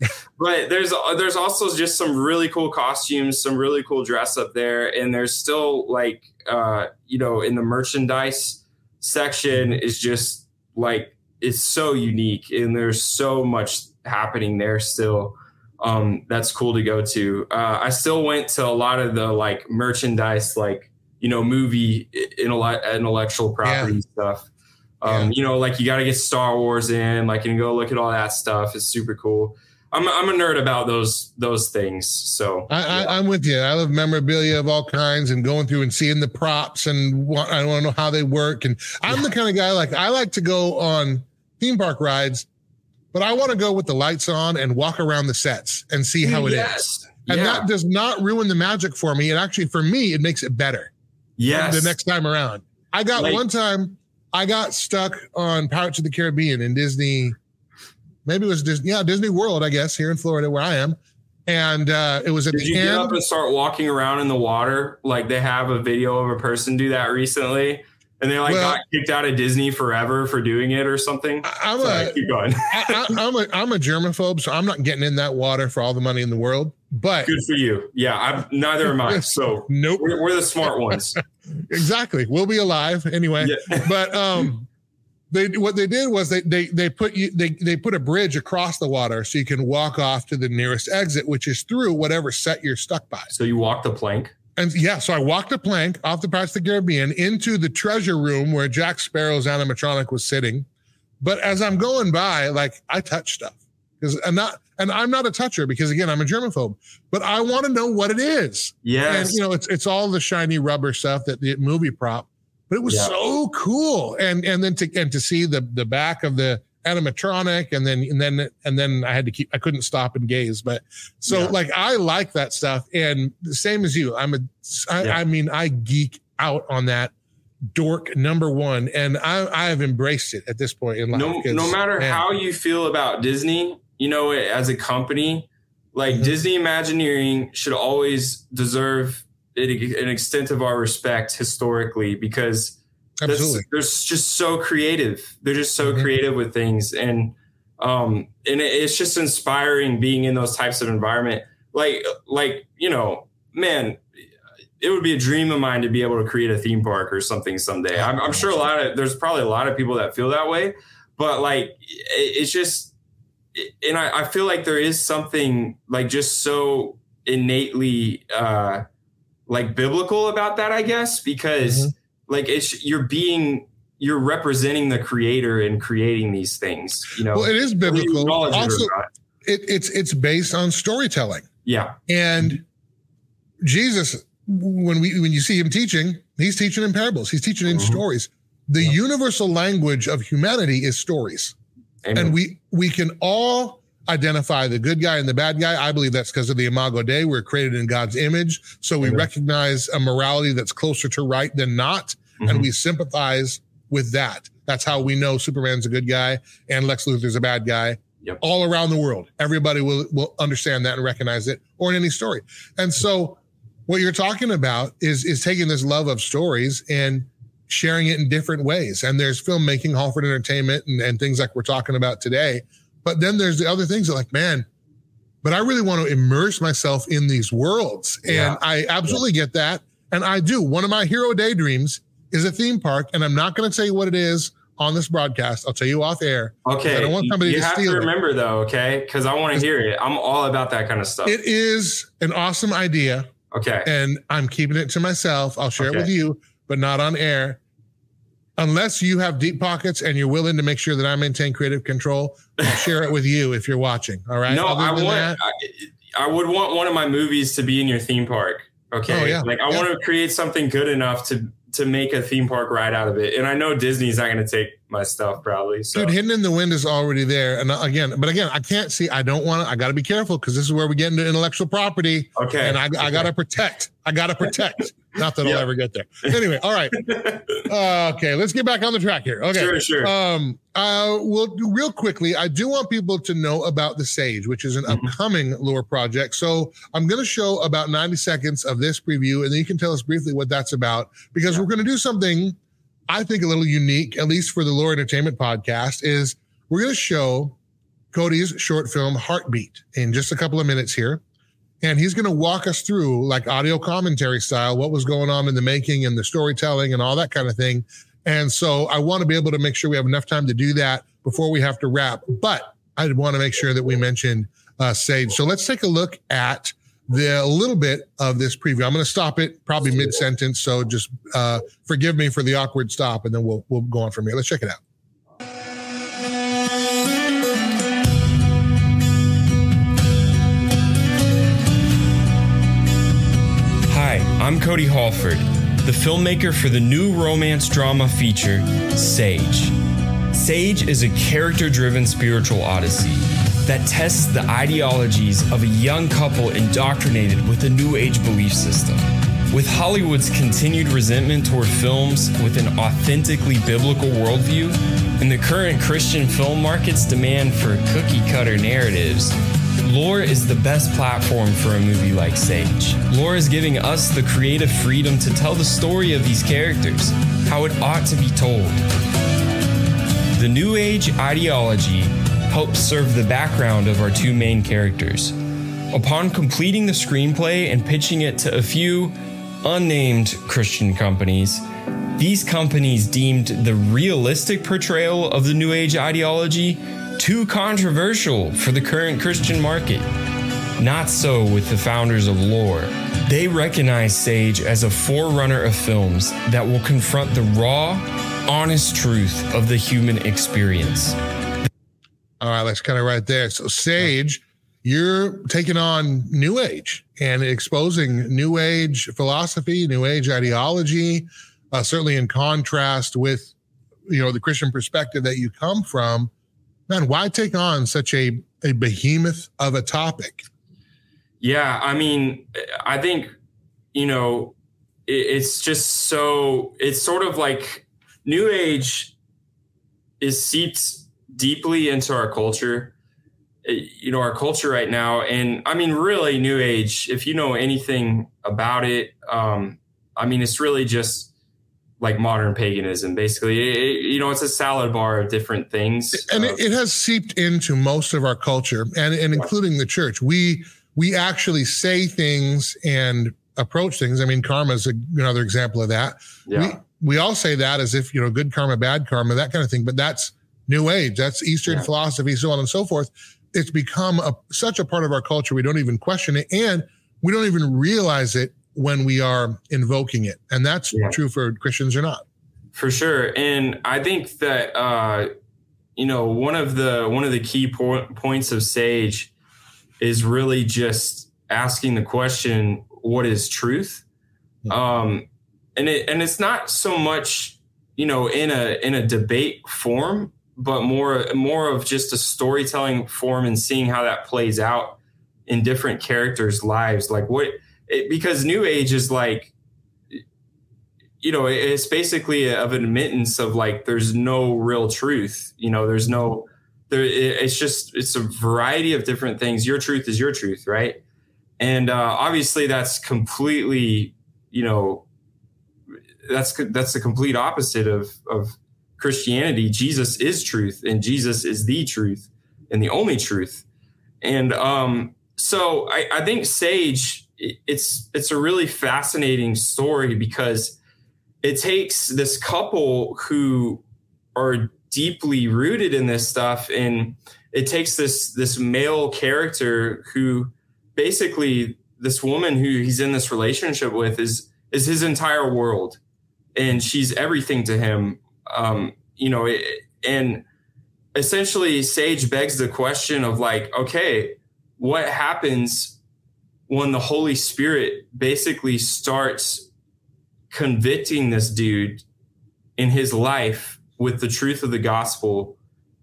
[LAUGHS] but there's there's also just some really cool costumes some really cool dress up there and there's still like uh you know in the merchandise section is just like it's so unique and there's so much happening there still. Um, that's cool to go to. Uh, I still went to a lot of the like merchandise, like you know, movie in a lot intellectual property yeah. stuff. Um, yeah. You know, like you got to get Star Wars in, like, and go look at all that stuff. It's super cool. I'm, I'm a nerd about those those things. So I, I, am with you. I love memorabilia of all kinds and going through and seeing the props and I want to know how they work. And I'm yeah. the kind of guy like I like to go on theme park rides, but I want to go with the lights on and walk around the sets and see how it yes. is. And yeah. that does not ruin the magic for me. It actually, for me, it makes it better. Yes. The next time around, I got like, one time I got stuck on Pirates of the Caribbean in Disney. Maybe it was Disney, yeah, Disney World, I guess, here in Florida where I am. And uh, it was at Did the you end. get up and start walking around in the water? Like they have a video of a person do that recently, and they like well, got kicked out of Disney forever for doing it or something. I'm Sorry, a, keep going. [LAUGHS] I, am a I'm a germaphobe, so I'm not getting in that water for all the money in the world. But good for you. Yeah, I'm neither am I. [LAUGHS] So nope, we're, we're the smart ones. [LAUGHS] exactly. We'll be alive anyway. Yeah. but um, they what they did was they they they put you they they put a bridge across the water so you can walk off to the nearest exit, which is through whatever set you're stuck by. So you walk the plank. And yeah, so I walked the plank off the Pirates of the Caribbean into the treasure room where Jack Sparrow's animatronic was sitting. But as I'm going by, like I touch stuff because I'm not, and I'm not a toucher because again, I'm a germaphobe, but I want to know what it is. Yeah. And you know, it's, it's all the shiny rubber stuff that the movie prop, but it was yeah. so cool. And, and then to, and to see the, the back of the animatronic and then, and then, and then I had to keep, I couldn't stop and gaze, but so yeah. like, I like that stuff. And the same as you, I'm a, I, yeah. I mean, I geek out on that dork number one, and I, I have embraced it at this point in life. No, no matter man. how you feel about Disney, you know, as a company, like mm-hmm. Disney Imagineering should always deserve an extent of our respect historically because they're just so creative. They're just so mm-hmm. creative with things, and um, and it's just inspiring being in those types of environment. Like, like you know, man, it would be a dream of mine to be able to create a theme park or something someday. I'm, I'm sure a lot of there's probably a lot of people that feel that way, but like it, it's just and I, I, feel like there is something like just so innately uh like biblical about that i guess because mm-hmm. Like it's you're being you're representing the creator and creating these things you know? Well it is biblical. also it, it's it's based on storytelling. Yeah. And jesus when we when you see him teaching he's teaching in parables. He's teaching in mm-hmm. stories. The yeah. universal language of humanity is stories. Amen. And we we can all identify the good guy and the bad guy. I believe that's because of the Imago Dei. We're created in God's image, so we recognize a morality that's closer to right than not, mm-hmm. and we sympathize with that. That's how we know Superman's a good guy and Lex Luthor's a bad guy. Yep. All around the world, everybody will will understand that and recognize it, or in any story. And so, what you're talking about is is taking this love of stories and sharing it in different ways. And there's filmmaking, Hallford Entertainment, and, and things like we're talking about today. But then there's the other things that like, man, but I really want to immerse myself in these worlds. And yeah. I absolutely yeah. get that. And I do. One of my hero daydreams is a theme park. And I'm not going to tell you what it is on this broadcast. I'll tell you off air. Okay. I don't want somebody you to have steal to remember it. though, okay? Because I want to hear it. I'm all about that kind of stuff. It is an awesome idea. Okay. And I'm keeping it to myself. I'll share okay. it with you, but not on air unless you have deep pockets and you're willing to make sure that I maintain creative control, I'll [LAUGHS] share it with you if you're watching. All right. No, Other I want. That, I, I, would want one of my movies to be in your theme park. Okay. Oh, yeah. Like I yeah. want to create something good enough to to make a theme park ride out of it. And I know Disney's not going to take my stuff probably. So. Dude, Hidden in the Wind is already there. And again, but again, I can't see. I don't want to. I got to be careful because this is where we get into intellectual property. Okay. And I, okay. I got to protect. I got to protect. [LAUGHS] Not that I'll ever get there. Anyway, all right. Uh, [LAUGHS] okay, let's get back on the track here. Okay, sure, sure. Um, uh, well, real quickly, I do want people to know about the Sage, which is an mm-hmm. upcoming Loor project. So I'm going to show about 90 seconds of this preview, and then you can tell us briefly what that's about because yeah. we're going to do something I think a little unique, at least for the Loor Entertainment podcast. Is we're going to show Cody's short film Heartbeat in just a couple of minutes here and he's going to walk us through like audio commentary style what was going on in the making and the storytelling and all that kind of thing and so i want to be able to make sure we have enough time to do that before we have to wrap but I want to make sure that we mention uh, Sage. So let's take a look at the a little bit of this preview. I'm going to stop it probably mid sentence, so just uh, forgive me for the awkward stop, and then we'll we'll go on from here. Let's check it out. Hi, I'm Cody Hallford, the filmmaker for the new romance drama feature, Sage. Sage is a character driven spiritual odyssey that tests the ideologies of a young couple indoctrinated with a new age belief system. With Hollywood's continued resentment toward films with an authentically biblical worldview and the current Christian film market's demand for cookie cutter narratives, Loor is the best platform for a movie like Sage. Loor is giving us the creative freedom to tell the story of these characters, how it ought to be told. The New Age ideology helps serve the background of our two main characters. Upon completing the screenplay and pitching it to a few unnamed Christian companies, these companies deemed the realistic portrayal of the New Age ideology too controversial for the current Christian market. Not so with the founders of Loor. They recognize Sage as a forerunner of films that will confront the raw, honest truth of the human experience. All right, let's kind of right there. So, Sage, you're taking on New Age and exposing New Age philosophy, New Age ideology, uh, certainly in contrast with you know the Christian perspective that you come from. Man, why take on such a a behemoth of a topic? Yeah, I mean, I think you know it, it's just so it's sort of like New Age is seeped deeply into our culture you know our culture right now. And i mean really new age if you know anything about it um i mean it's really just like modern paganism basically. It, you know it's a salad bar of different things. And it, it has seeped into most of our culture and, and including the church. We we actually say things and approach things. I mean karma is another example of that. Yeah. we we all say that as if you know good karma bad karma that kind of thing but that's new age. That's eastern Yeah. philosophy so on and so forth. It's become a, such a part of our culture we don't even question it and we don't even realize it when we are invoking it and that's Yeah. true for christians or not. For sure and i think that uh you know one of the one of the key po- points of sage is really just asking the question what is truth? Um and it and it's not so much you know in a in a debate form but more more of just a storytelling form and seeing how that plays out in different characters lives. Like what it, because new age is like you know it's basically of an admittance of like there's no real truth you know there's no there it- it's just it's a variety of different things. Your truth is your truth right? And uh, obviously that's completely you know that's that's the complete opposite of of christianity jesus is truth and jesus is the truth and the only truth. And um so i i think sage it's it's a really fascinating story because it takes this couple who are deeply rooted in this stuff and it takes this this male character who basically this woman who he's in this relationship with is is his entire world and she's everything to him um you know it, and essentially sage begs the question of like okay what happens when the holy spirit basically starts convicting this dude in his life with the truth of the gospel?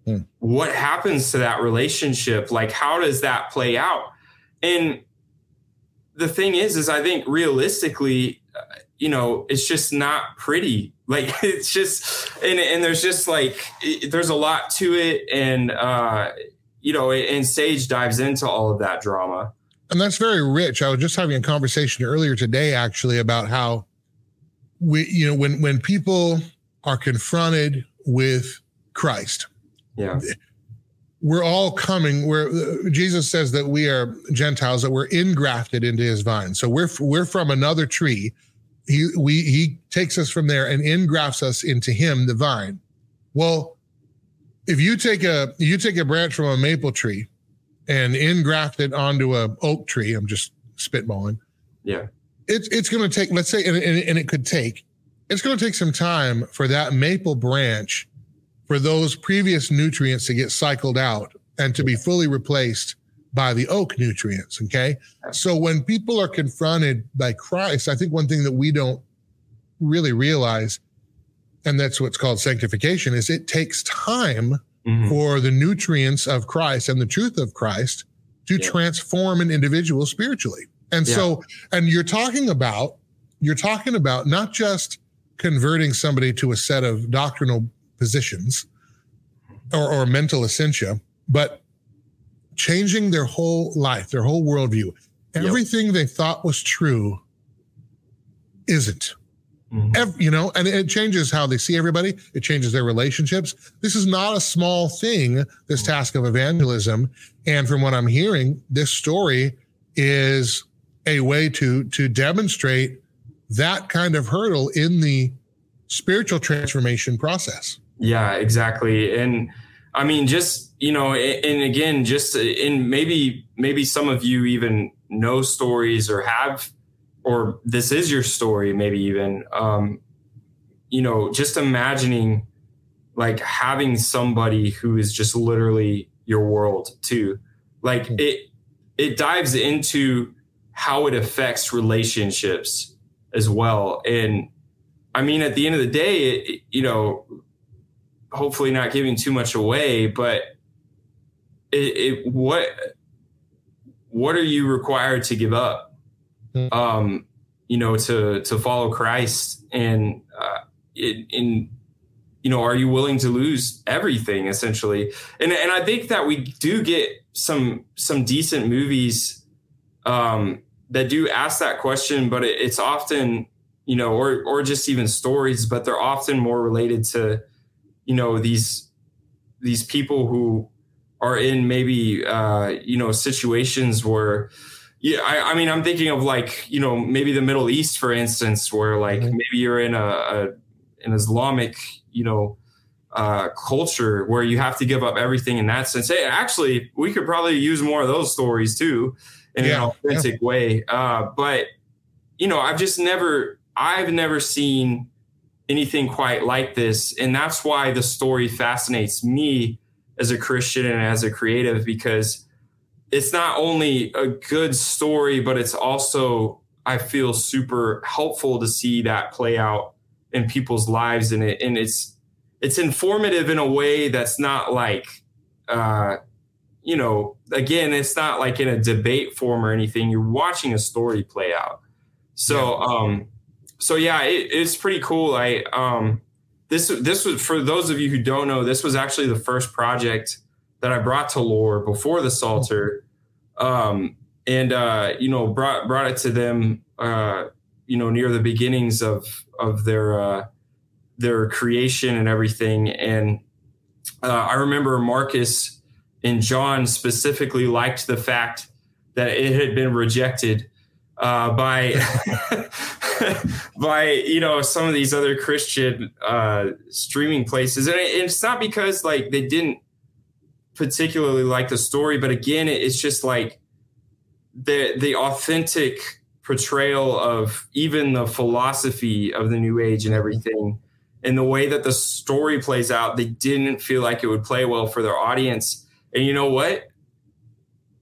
Hmm. what happens to that relationship? Like how does that play out? And the thing is is i think realistically uh, you know it's just not pretty like [LAUGHS] it's just and, and there's just like it- there's a lot to it and uh you know and sage dives into all of that drama and that's very rich. I was just having a conversation earlier today, actually, about how we, you know, when when people are confronted with Christ, yeah we're all coming. Where Jesus says that we are Gentiles, that we're ingrafted into His vine. So we're we're from another tree. He we he takes us from there and ingrafts us into Him, the vine. Well, if you take a you take a branch from a maple tree and engraft it onto a oak tree, I'm just spitballing. Yeah. It's it's going to take let's say and, and, and it could take it's going to take some time for that maple branch for those previous nutrients to get cycled out and to be fully replaced by the oak nutrients. Okay. So when people are confronted by Christ, I think one thing that we don't really realize, and that's what's called sanctification, is it takes time Mhm. for the nutrients of Christ and the truth of Christ to Yeah. transform an individual spiritually. And so, and you're talking about, you're talking about not just converting somebody to a set of doctrinal positions or, or mental essentia, but changing their whole life, their whole worldview. Yep. Everything they thought was true isn't. Mhm. Ev- you know, and it changes how they see everybody. It changes their relationships. This is not a small thing, this task of evangelism. And from what I'm hearing, this story is a way to to demonstrate that kind of hurdle in the spiritual transformation process. Yeah, exactly. And I mean, just, you know, and again, just in maybe, maybe some of you even know stories or have, or this is your story, maybe even, um, you know, just imagining like having somebody who is just literally your world too. Like it, it dives into how it affects relationships as well. And I mean, at the end of the day, it, it- you know, hopefully not giving too much away, but it, it what what are you required to give up? Mm. Um, you know, to to follow Christ, and uh, in, in you know, are you willing to lose everything essentially? And and I think that we do get some some decent movies um, that do ask that question, but it, it's often you know, or or just even stories, but they're often more related to you know these these people who are in maybe uh, you know situations where yeah I, I mean i'm thinking of like you know maybe the middle east for instance where like Mhm. maybe you're in a, a an islamic you know uh, culture where you have to give up everything in that sense. Hey actually we could probably use more of those stories too in Yeah, an authentic way. Uh, but you know i've just never i've never seen anything quite like this. And that's why the story fascinates me as a christian and as a creative because it's not only a good story but it's also i feel super helpful to see that play out in people's lives. And it and it's it's informative in a way that's not like uh you know again it's not like in a debate form or anything. You're watching a story play out. So um so yeah it, it's pretty cool. I um this this was for those of you who don't know this was actually the first project that i brought to loor before the Psalter um and uh you know brought brought it to them uh you know near the beginnings of of their uh their creation and everything. And uh, i remember marcus and john specifically liked the fact that it had been rejected uh, by [LAUGHS] [LAUGHS] [LAUGHS] by you know some of these other Christian uh, streaming places, and it- it's not because like they didn't particularly like the story, but again, it- it's just like the the authentic portrayal of even the philosophy of the New Age and everything, and the way that the story plays out. They didn't feel like it would play well for their audience, and you know what?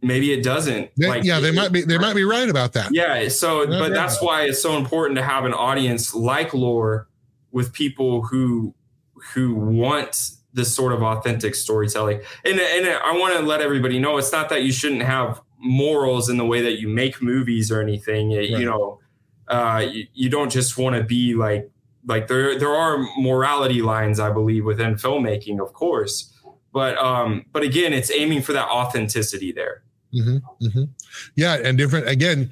Maybe it doesn't. They- Like, yeah, they might be they might be right about that. yeah. So, but that's why it's so important to have an audience like Loor with people who who want this sort of authentic storytelling. And and I want to let everybody know it's not that you shouldn't have morals in the way that you make movies or anything. You know, uh, you, you don't just want to be like like there there are morality lines I believe within filmmaking, of course. But um, but again, it's aiming for that authenticity there. Hmm hmm Yeah, and different again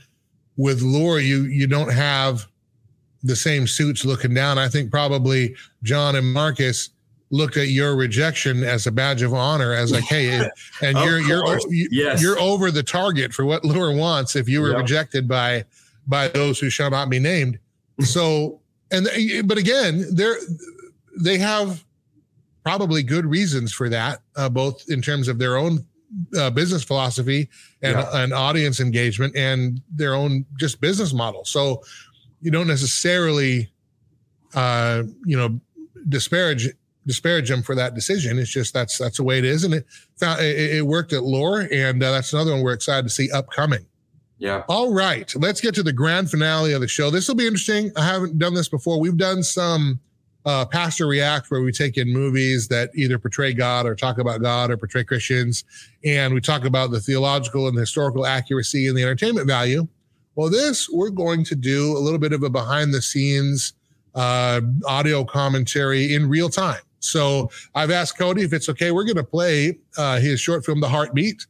with loor. You you don't have the same suits looking down. I think probably Jon and Marcus looked at your rejection as a badge of honor, as like, hey, [LAUGHS] and you're you're you, Yes. you're over the target for what loor wants. If you were rejected by by those who shall not be named, so and but again, they're they have probably good reasons for that, uh, both in terms of their own uh, business philosophy and, Yeah. and audience engagement and their own just business model. So you don't necessarily, uh, you know, disparage disparage them for that decision. It's just that's that's the way it is, and it found it, it worked at Loor, and uh, that's another one we're excited to see upcoming. Yeah. All right, let's get to the grand finale of the show. This will be interesting. I haven't done this before. We've done some uh, Pastor React where we take in movies that either portray God or talk about God or portray Christians, and we talk about the theological and the historical accuracy and the entertainment value. Well, this we're going to do a little bit of a behind the scenes uh, audio commentary in real time. So I've asked Cody if it's okay. We're going to play uh, his short film, The Heartbeat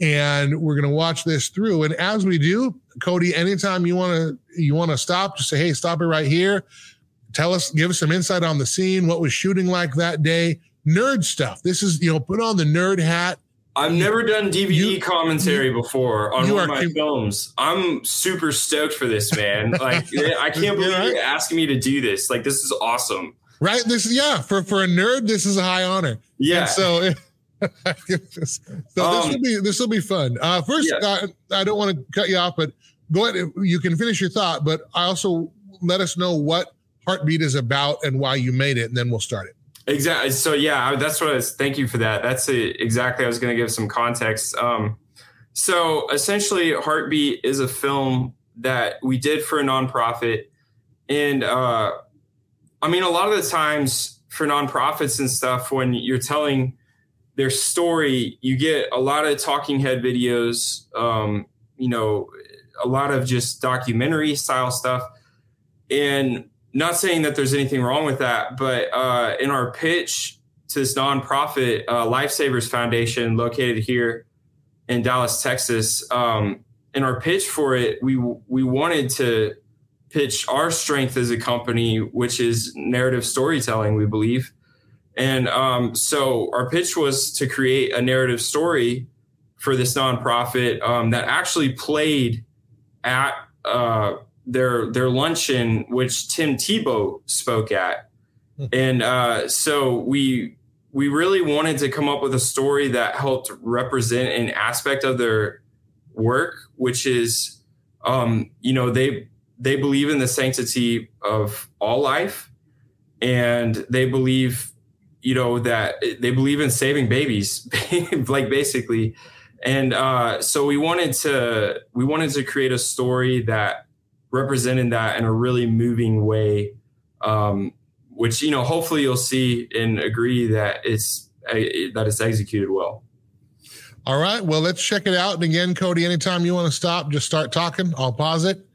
and we're going to watch this through. And as we do, Cody, anytime you want to you want to stop, just say, "Hey, stop it right here." Tell us, give us some insight on the scene, what was shooting like that day, nerd stuff. This is you know, put on the nerd hat. I've never done DVD You- commentary before on you one of my com- films. I'm super stoked for this, man. [LAUGHS] Like, I can't believe right. you're asking me to do this. Like, this is awesome. Right? This is yeah, for for a nerd, this is a high honor. Yeah. And so [LAUGHS] so this Um, will be this will be fun. Uh, first, Yeah. uh, I don't want to cut you off, but go ahead. You can finish your thought, but I also let us know what Heartbeat is about and why you made it, and then we'll start it. Exactly. So yeah, that's what I was. Thank you for that. That's a, exactly. I was going to give some context. Um, so essentially, Heartbeat is a film that we did for a nonprofit, and uh, I mean, a lot of the times for nonprofits and stuff, when you're telling their story, you get a lot of talking head videos. Um, you know, a lot of just documentary style stuff, and not saying that there's anything wrong with that, but uh, in our pitch to this nonprofit, uh, Lifesavers Foundation, located here in Dallas, Texas, um, in our pitch for it, we we wanted to pitch our strength as a company, which is narrative storytelling. We believe, and um, so our pitch was to create a narrative story for this nonprofit um, that actually played at uh, their their luncheon, which Tim Tebow spoke at, and uh, so we we really wanted to come up with a story that helped represent an aspect of their work, which is, um, you know, they they believe in the sanctity of all life, and they believe, you know, that they believe in saving babies, [LAUGHS] like basically, and uh, so we wanted to we wanted to create a story that represented that in a really moving way um, which you know hopefully you'll see and agree that it's uh, that it's executed well All right. Well, let's check it out. And again, Cody, anytime you want to stop, just start talking. I'll pause it.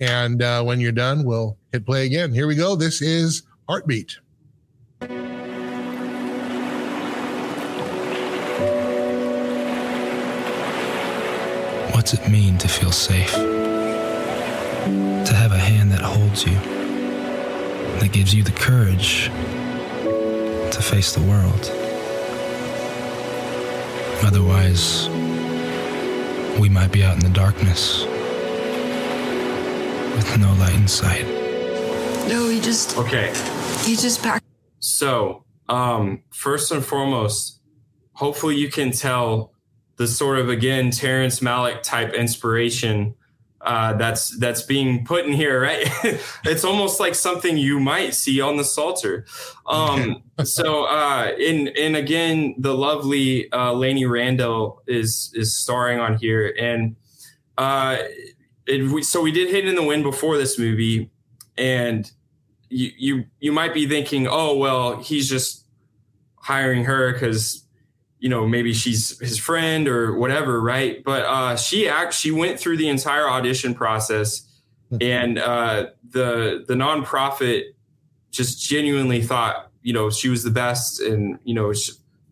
And uh, when you're done, we'll hit play again. Here we go. This is Heartbeat. What's it mean to feel safe? To have a hand that holds you, that gives you the courage to face the world. Otherwise, we might be out in the darkness with no light in sight. No, he just okay he just packed. so um, first and foremost hopefully you can tell the sort of again terrence malick type inspiration uh, that's that's being put in here right? [LAUGHS] It's almost like something you might see on the Psalter. um, [LAUGHS] so uh in and again the lovely uh Lainey Randall is is starring on here. And uh it, we, so we did Hidden in the wind before this movie. And you you you might be thinking oh well he's just hiring her because you know maybe she's his friend or whatever right? But uh she act she went through the entire audition process and uh the the nonprofit just genuinely thought you know she was the best and you know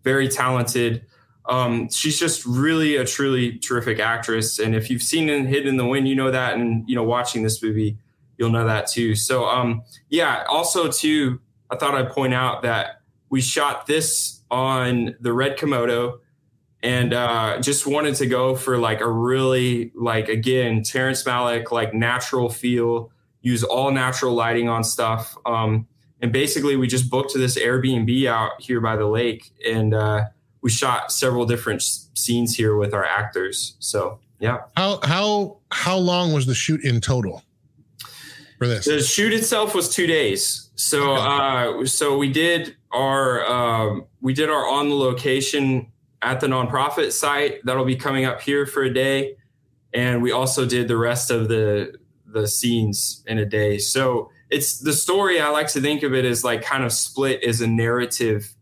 very talented. Um she's just really a truly terrific actress. And if you've seen in hidden in the wind you know that. And you know watching this movie you'll know that too. So um yeah also too i thought i'd point out that we shot this on the red komodo and uh just wanted to go for like a really like again terrence malick like natural feel use all natural lighting on stuff um and basically we just booked to this Airbnb out here by the lake, and uh, we shot several different scenes here with our actors. So yeah. How how how long was the shoot in total for this? The shoot itself was two days. So uh, so we did our um, we did our on the location at the nonprofit site that'll be coming up here for a day, and we also did the rest of the the scenes in a day. So it's the story. I like to think of it as like kind of split as a narrative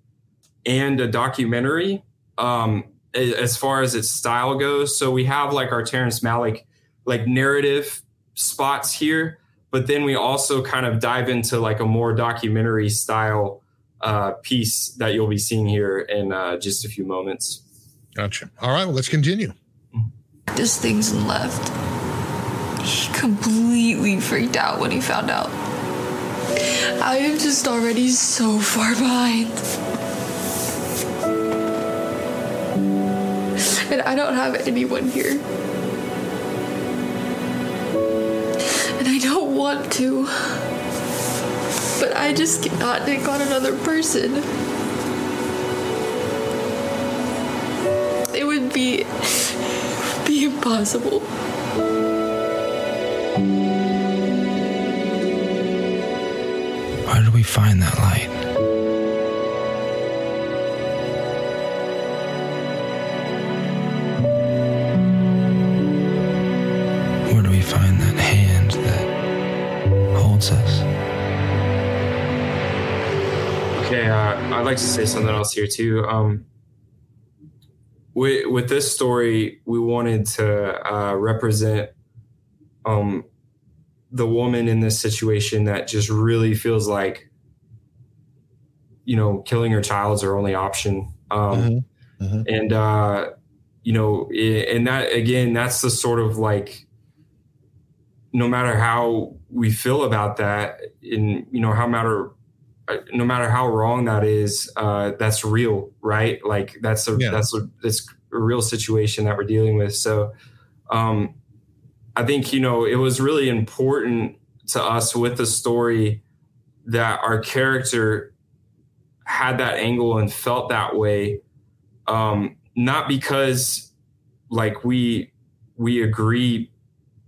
and a documentary. Um, as far as its style goes. So we have like our Terrence Malick like narrative spots here, but then we also kind of dive into like a more documentary style uh, piece that you'll be seeing here in uh, just a few moments. Gotcha. All right, well, let's continue. Just things and left. He completely freaked out when he found out. I am just already so far behind. And I don't have anyone here. Want to. But I just cannot take on another person. It would be be impossible. Where do we find that light? I'd like to say something else here too. Um, with, with this story, we wanted to uh, represent um, the woman in this situation that just really feels like, you know, killing her child is her only option. Um, Mhm. And, uh, you know, and that, again, that's the sort of like, no matter how we feel about that, and, you know, how matter, no matter how wrong that is, uh, that's real, right? Like that's a Yeah. that's a that's a real situation that we're dealing with. So, um, I think you know it was really important to us with the story that our character had that angle and felt that way, um, not because like we we agree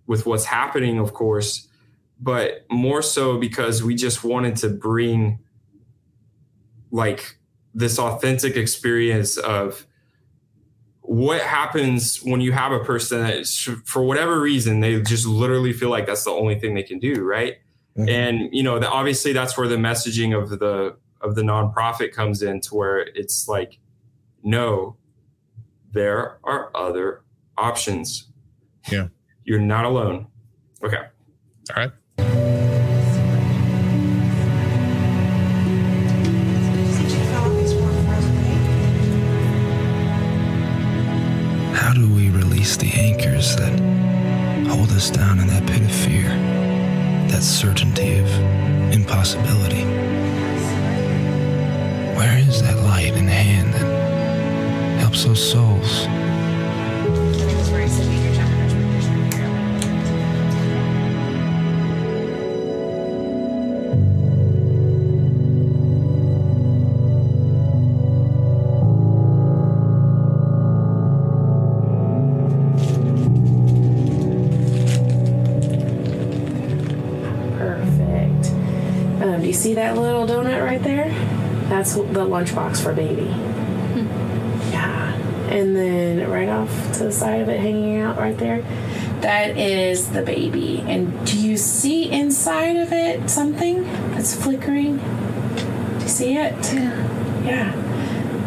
with what's happening, of course, but more so because we just wanted to bring like this authentic experience of what happens when you have a person that for whatever reason they just literally feel like that's the only thing they can do right Mhm. and you know the, obviously that's where the messaging of the of the nonprofit comes in to where it's like no there are other options Yeah. you're not alone okay All right. Do we release the anchors that hold us down in that pit of fear, that certainty of impossibility? Where is that light in the hand that helps those souls? That's the lunchbox for baby. Hmm. Yeah. And then right off to the side of it, hanging out right there, that is the baby. And do you see inside of it something that's flickering? Do you see it? Yeah. Yeah.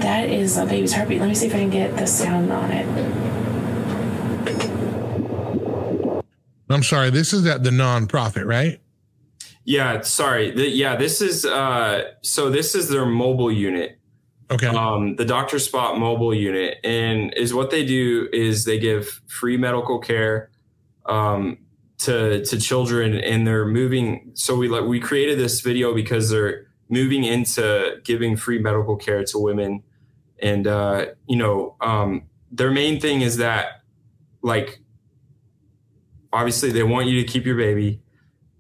That is a baby's heartbeat. Let me see if I can get the sound on it. I'm sorry. This is at the nonprofit, right? Yeah sorry the, yeah this is uh so this is their mobile unit Okay. um, the Doctor Spot mobile unit, and is what they do is they give free medical care um, to to children, and they're moving. So we like we created this video because they're moving into giving free medical care to women, and uh, you know um, their main thing is that like obviously they want you to keep your baby,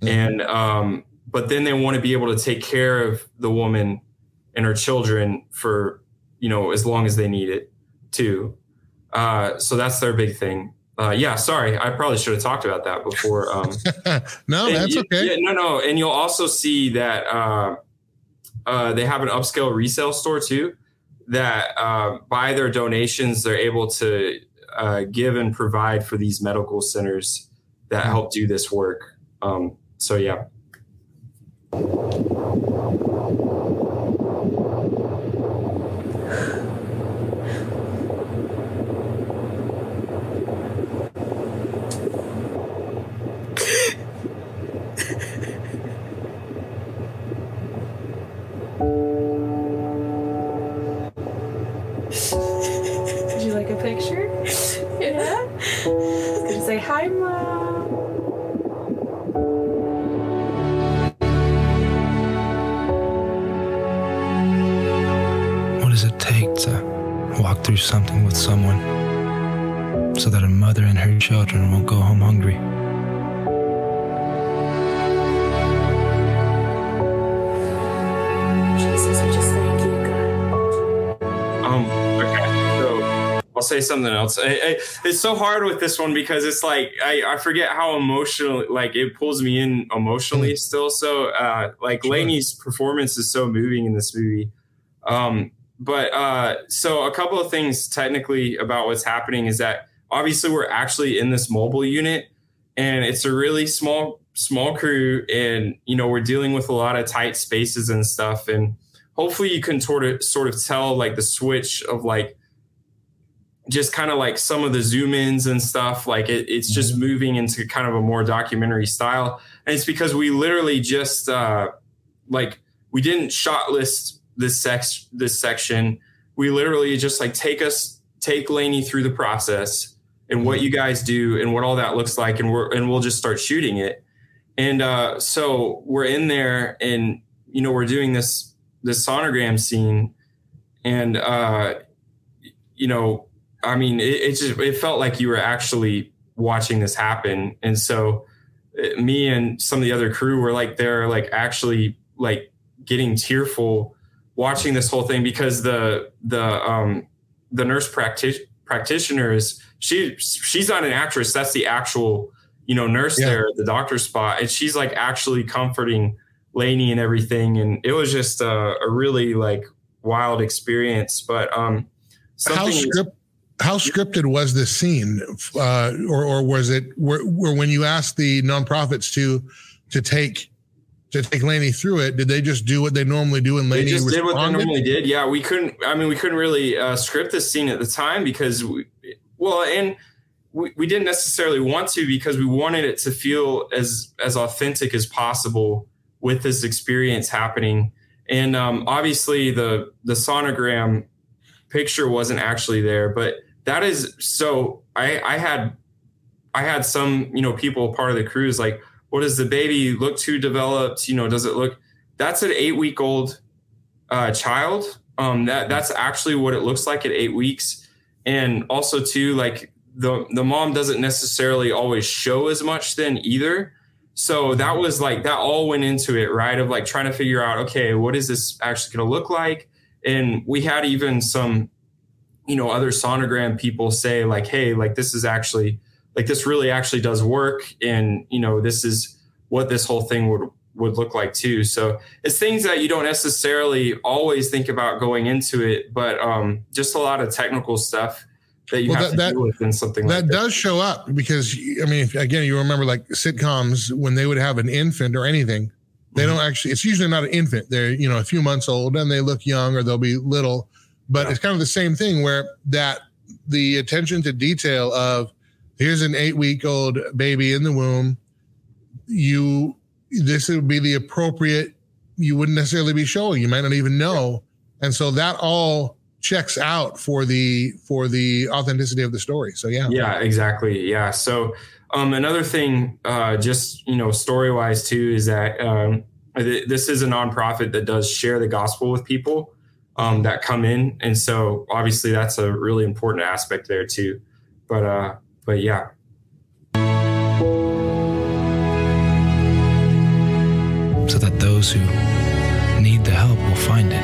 and um, but then they want to be able to take care of the woman and her children for you know as long as they need it too. Uh, so that's their big thing. Uh, yeah, sorry, I probably should have talked about that before. Um, [LAUGHS] no, that's you, okay. Yeah, no, no, and you'll also see that uh, uh, they have an upscale resale store too. That uh, by their donations, they're able to uh, give and provide for these medical centers that help do this work. Um, so yeah. Something with someone so that a mother and her children won't go home hungry? Jesus, I just thank you, God. Um. Okay. So I'll say something else. I, I, it's so hard with this one because it's like I, I forget how emotional like it pulls me in emotionally still. So uh, like Sure. Lainey's performance is so moving in this movie. Um. But uh, so a couple of things technically about what's happening is that obviously we're actually in this mobile unit and it's a really small small crew and you know we're dealing with a lot of tight spaces and stuff and hopefully you can sort of sort of tell like the switch of like just kind of like some of the zoom ins and stuff like it, it's just moving into kind of a more documentary style. And it's because we literally just uh like we didn't shot list this sex this section. We literally just like take us take Lainey through the process and what you guys do and what all that looks like and we're and we'll just start shooting it. And uh so we're in there and you know we're doing this this sonogram scene. And uh you know i mean it, it just it felt like you were actually watching this happen. And so uh, me and some of the other crew were like there like actually like getting tearful watching this whole thing because the the um the nurse practi- practitioner is she she's not an actress. That's the actual you know nurse Yeah. there at the doctor's spot. And she's like actually comforting Lainey and everything. And it was just a, a really like wild experience. But um How script how scripted was this scene, uh, or or was it where when you asked the nonprofits to to take to take Lainey through it, did they just do what they normally do and they Lainey just did what they normally did. Yeah, we couldn't. I mean, we couldn't really uh, script this scene at the time because, we, well, and we, we didn't necessarily want to because we wanted it to feel as as authentic as possible with this experience happening. And um, obviously, the the sonogram picture wasn't actually there, but that is so. I I had I had some you know people part of the crew is like, what does the baby look too developed? You know, does it look? That's an eight week old uh, child. Um, that that's actually what it looks like at eight weeks, and also too like the the mom doesn't necessarily always show as much then either. So that was like that all went into it, right? Of like trying to figure out, okay, what is this actually going to look like? And we had even some, you know, other sonogram people say like, hey, like this is actually like this really actually does work, and you know, this is what this whole thing would would look like too. So it's things that you don't necessarily always think about going into it, but um, just a lot of technical stuff that you Well, have that- to that- deal with in something that like that. does show up because I mean, again, you remember like sitcoms when they would have an infant or anything, they Mm-hmm. don't actually. It's usually not an infant. They're you know a few months old and they look young or they'll be little, but it's kind of the same thing where that the attention to detail of here's an eight week old baby in the womb, you this would be the appropriate. You wouldn't necessarily be showing. You might not even know, and so that all checks out for the for the authenticity of the story. So yeah. Yeah, exactly. Yeah. So um, another thing, uh, just you know, story wise too, is that um, th- this is a nonprofit that does share the gospel with people um, that come in, and so obviously that's a really important aspect there too. But uh, but yeah, so that those who need the help will find it.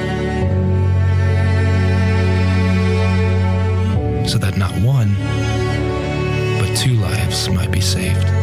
So that not one, but two lives might be saved.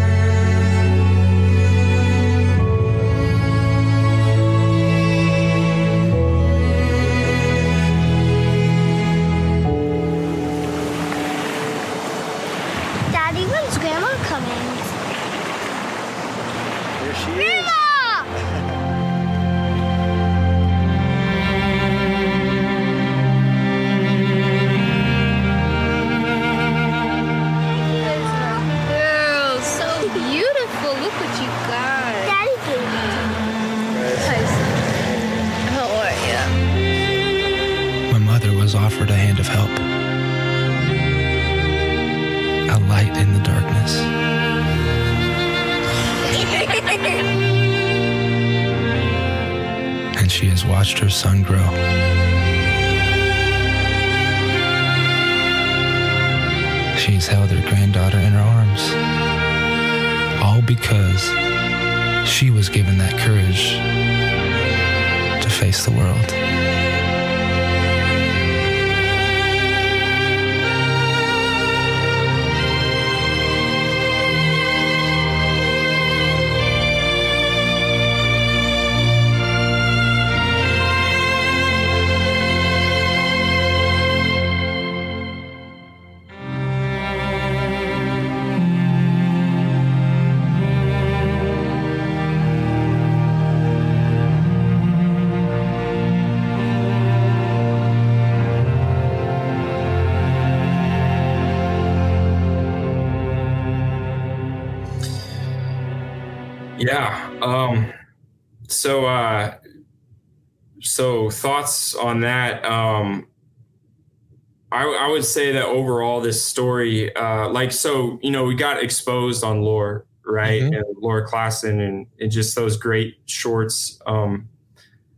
Thoughts on that. Um, I, I would say that overall, this story, uh, like, so, you know, we got exposed on loor, right? Mhm. And Laura Klassen and, and just those great shorts. Um,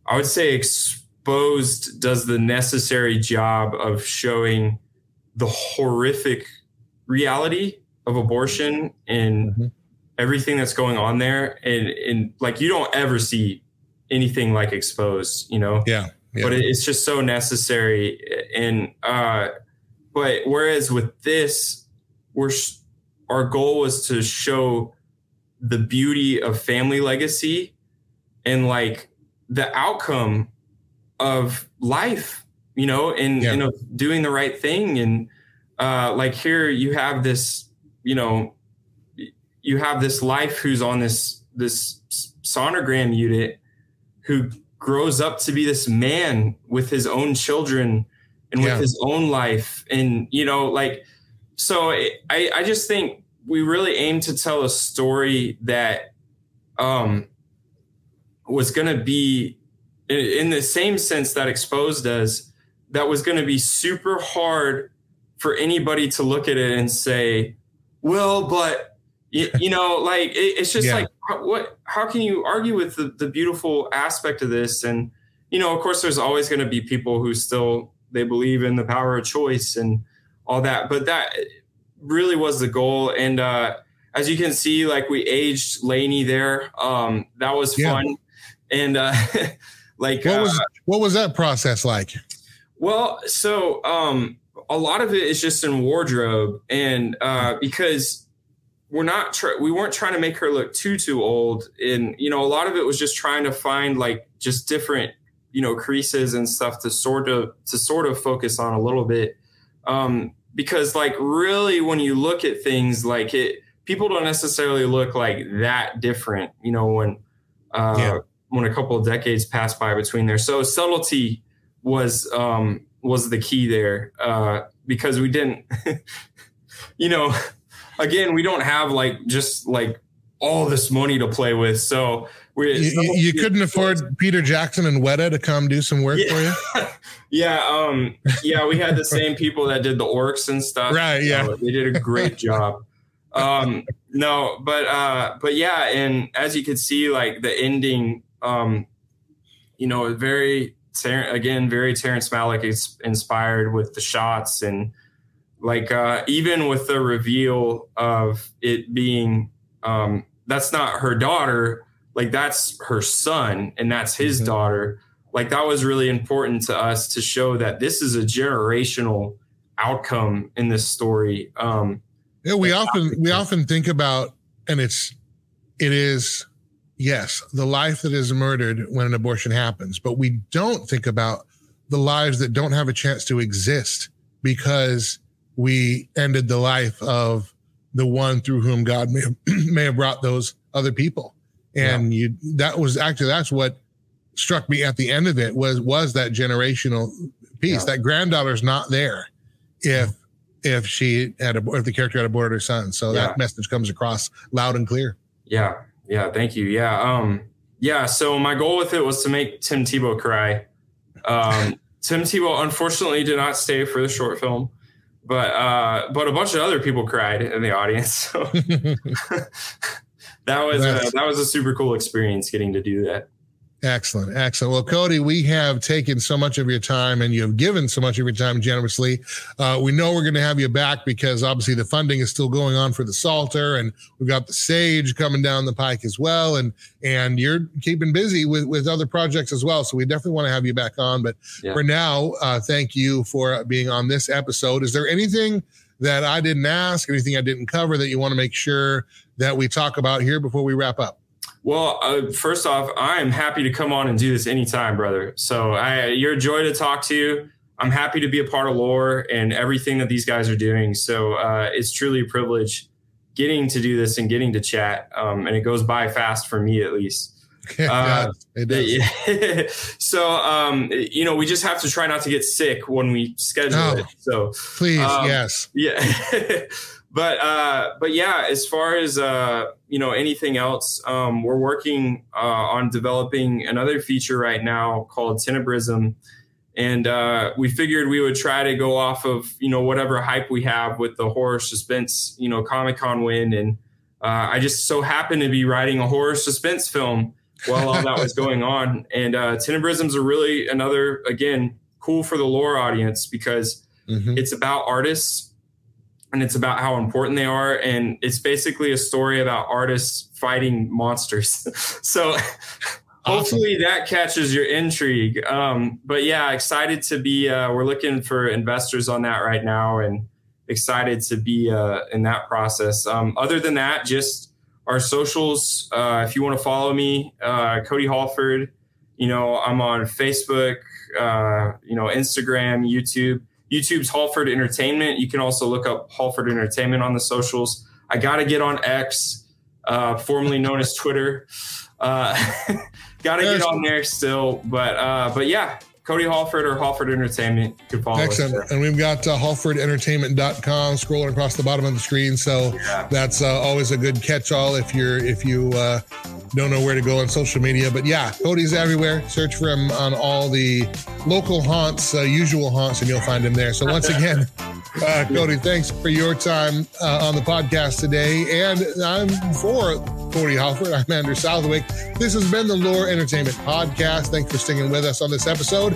I would say exposed does the necessary job of showing the horrific reality of abortion and Mhm. everything that's going on there and and like you don't ever see anything like exposed you know Yeah. Yeah. but it's just so necessary and uh but whereas with this we're sh- our goal was to show the beauty of family legacy and like the outcome of life you know and Yeah. you know doing the right thing and uh like here you have this you know you have this life who's on this this sonogram unit who grows up to be this man with his own children and with his own life and you know like so i i just think we really aim to tell a story that um was going to be in, in the same sense that exposed does that was going to be super hard for anybody to look at it and say well but you, you know like it, it's just Yeah. like how- what how can you argue with the, the beautiful aspect of this? And you know of course there's always going to be people who still they believe in the power of choice and all that but that really was the goal. And uh as you can see like we aged lainey there. Um that was Yeah. fun. And uh [LAUGHS] like what uh, was what was that process like? well, so um, a lot of it is just in wardrobe, and uh, because we're not tr- we weren't trying to make her look too too old, and you know a lot of it was just trying to find like just different you know creases and stuff to sort of to sort of focus on a little bit, um, because like really when you look at things like it, people don't necessarily look like that different, you know when. Uh, Yeah. When a couple of decades pass by between there, so subtlety was um was the key there uh because we didn't [LAUGHS] you know again we don't have like just like all this money to play with so we You, you, you couldn't afford Peter Jackson and Weta to come do some work for you, [LAUGHS] yeah. Um yeah we had the same people that did the orcs and stuff. Right, yeah. So they did a great [LAUGHS] job. Um no but uh but yeah and as you could see like the ending um you know very again very terrence malick is inspired with the shots and like uh even with the reveal of it being um that's not her daughter like that's her son and that's his Mhm. daughter. Like that was really important to us to show that this is a generational outcome in this story. Um, Yeah, we often we often think about, and it's it is yes, the life that is murdered when an abortion happens, but we don't think about the lives that don't have a chance to exist because we ended the life of the one through whom God may have, [CLEARS THROAT] may have brought those other people. And you that was actually that's what struck me at the end of it was was that generational piece. Yeah. That granddaughter's not there if if she had a, if the character had aborted her son. So Yeah. that message comes across loud and clear. Yeah, yeah, thank you. Yeah, um, yeah. So my goal with it was to make Tim Tebow cry. Um, [LAUGHS] Tim Tebow unfortunately did not stay for the short film, but uh, but a bunch of other people cried in the audience. So [LAUGHS] [LAUGHS] that was a, that was a super cool experience getting to do that. Excellent, excellent. Well, Cody, we have taken so much of your time, and you have given so much of your time generously. Uh, we know we're going to have you back because obviously the funding is still going on for the Psalter, and we've got the Sage coming down the pike as well, and and you're keeping busy with with other projects as well. So we definitely want to have you back on. But Yeah. for now, uh, thank you for being on this episode. Is there anything that I didn't ask, anything I didn't cover that you want to make sure that we talk about here before we wrap up? Well, uh, first off, I am happy to come on and do this anytime, brother. So I, you're a joy to talk to. I'm happy to be a part of Loor and everything that these guys are doing. So uh, it's truly a privilege getting to do this and getting to chat. Um, and it goes by fast for me, at least. [LAUGHS] Uh, it does. [LAUGHS] so, um, you know, we just have to try not to get sick when we schedule Oh. it. So, Please, um, yes. yeah. [LAUGHS] but uh but yeah, as far as uh you know anything else, um we're working uh on developing another feature right now called Tenebrism. And uh we figured we would try to go off of, you know, whatever hype we have with the horror suspense, you know, Comic Con win. And uh I just so happened to be writing a horror suspense film while all that was [LAUGHS] going on. And uh Tenebrism's are really another again cool for the Loor audience because Mhm. it's about artists and it's about how important they are and it's basically a story about artists fighting monsters. [LAUGHS] So hopefully that catches your intrigue. Um, but yeah excited to be uh, we're looking for investors on that right now and excited to be uh, in that process. Um, other than that just our socials uh, if you want to follow me uh, cody hallford you know i'm on facebook uh, you know instagram youtube YouTube's Hallford Entertainment. You can also look up Hallford Entertainment on the socials. I got to get on X, uh, formerly known as Twitter. Uh, [LAUGHS] got to get on there still, but uh, but yeah, Cody Hallford or Hallford Entertainment you can follow us. Excellent. there. And we've got uh, HallfordEntertainment.com scrolling across the bottom of the screen. So Yeah. that's uh, always a good catch all if you're if you uh, don't know where to go on social media. But yeah, Cody's everywhere. Search for him on all the local haunts, uh, usual haunts, and you'll find him there. So once [LAUGHS] again, uh, Cody, thanks for your time uh, on the podcast today. And I'm for Cody Hallford. I'm Andrew Southwick. This has been the Loor Entertainment Podcast. Thanks for sticking with us on this episode,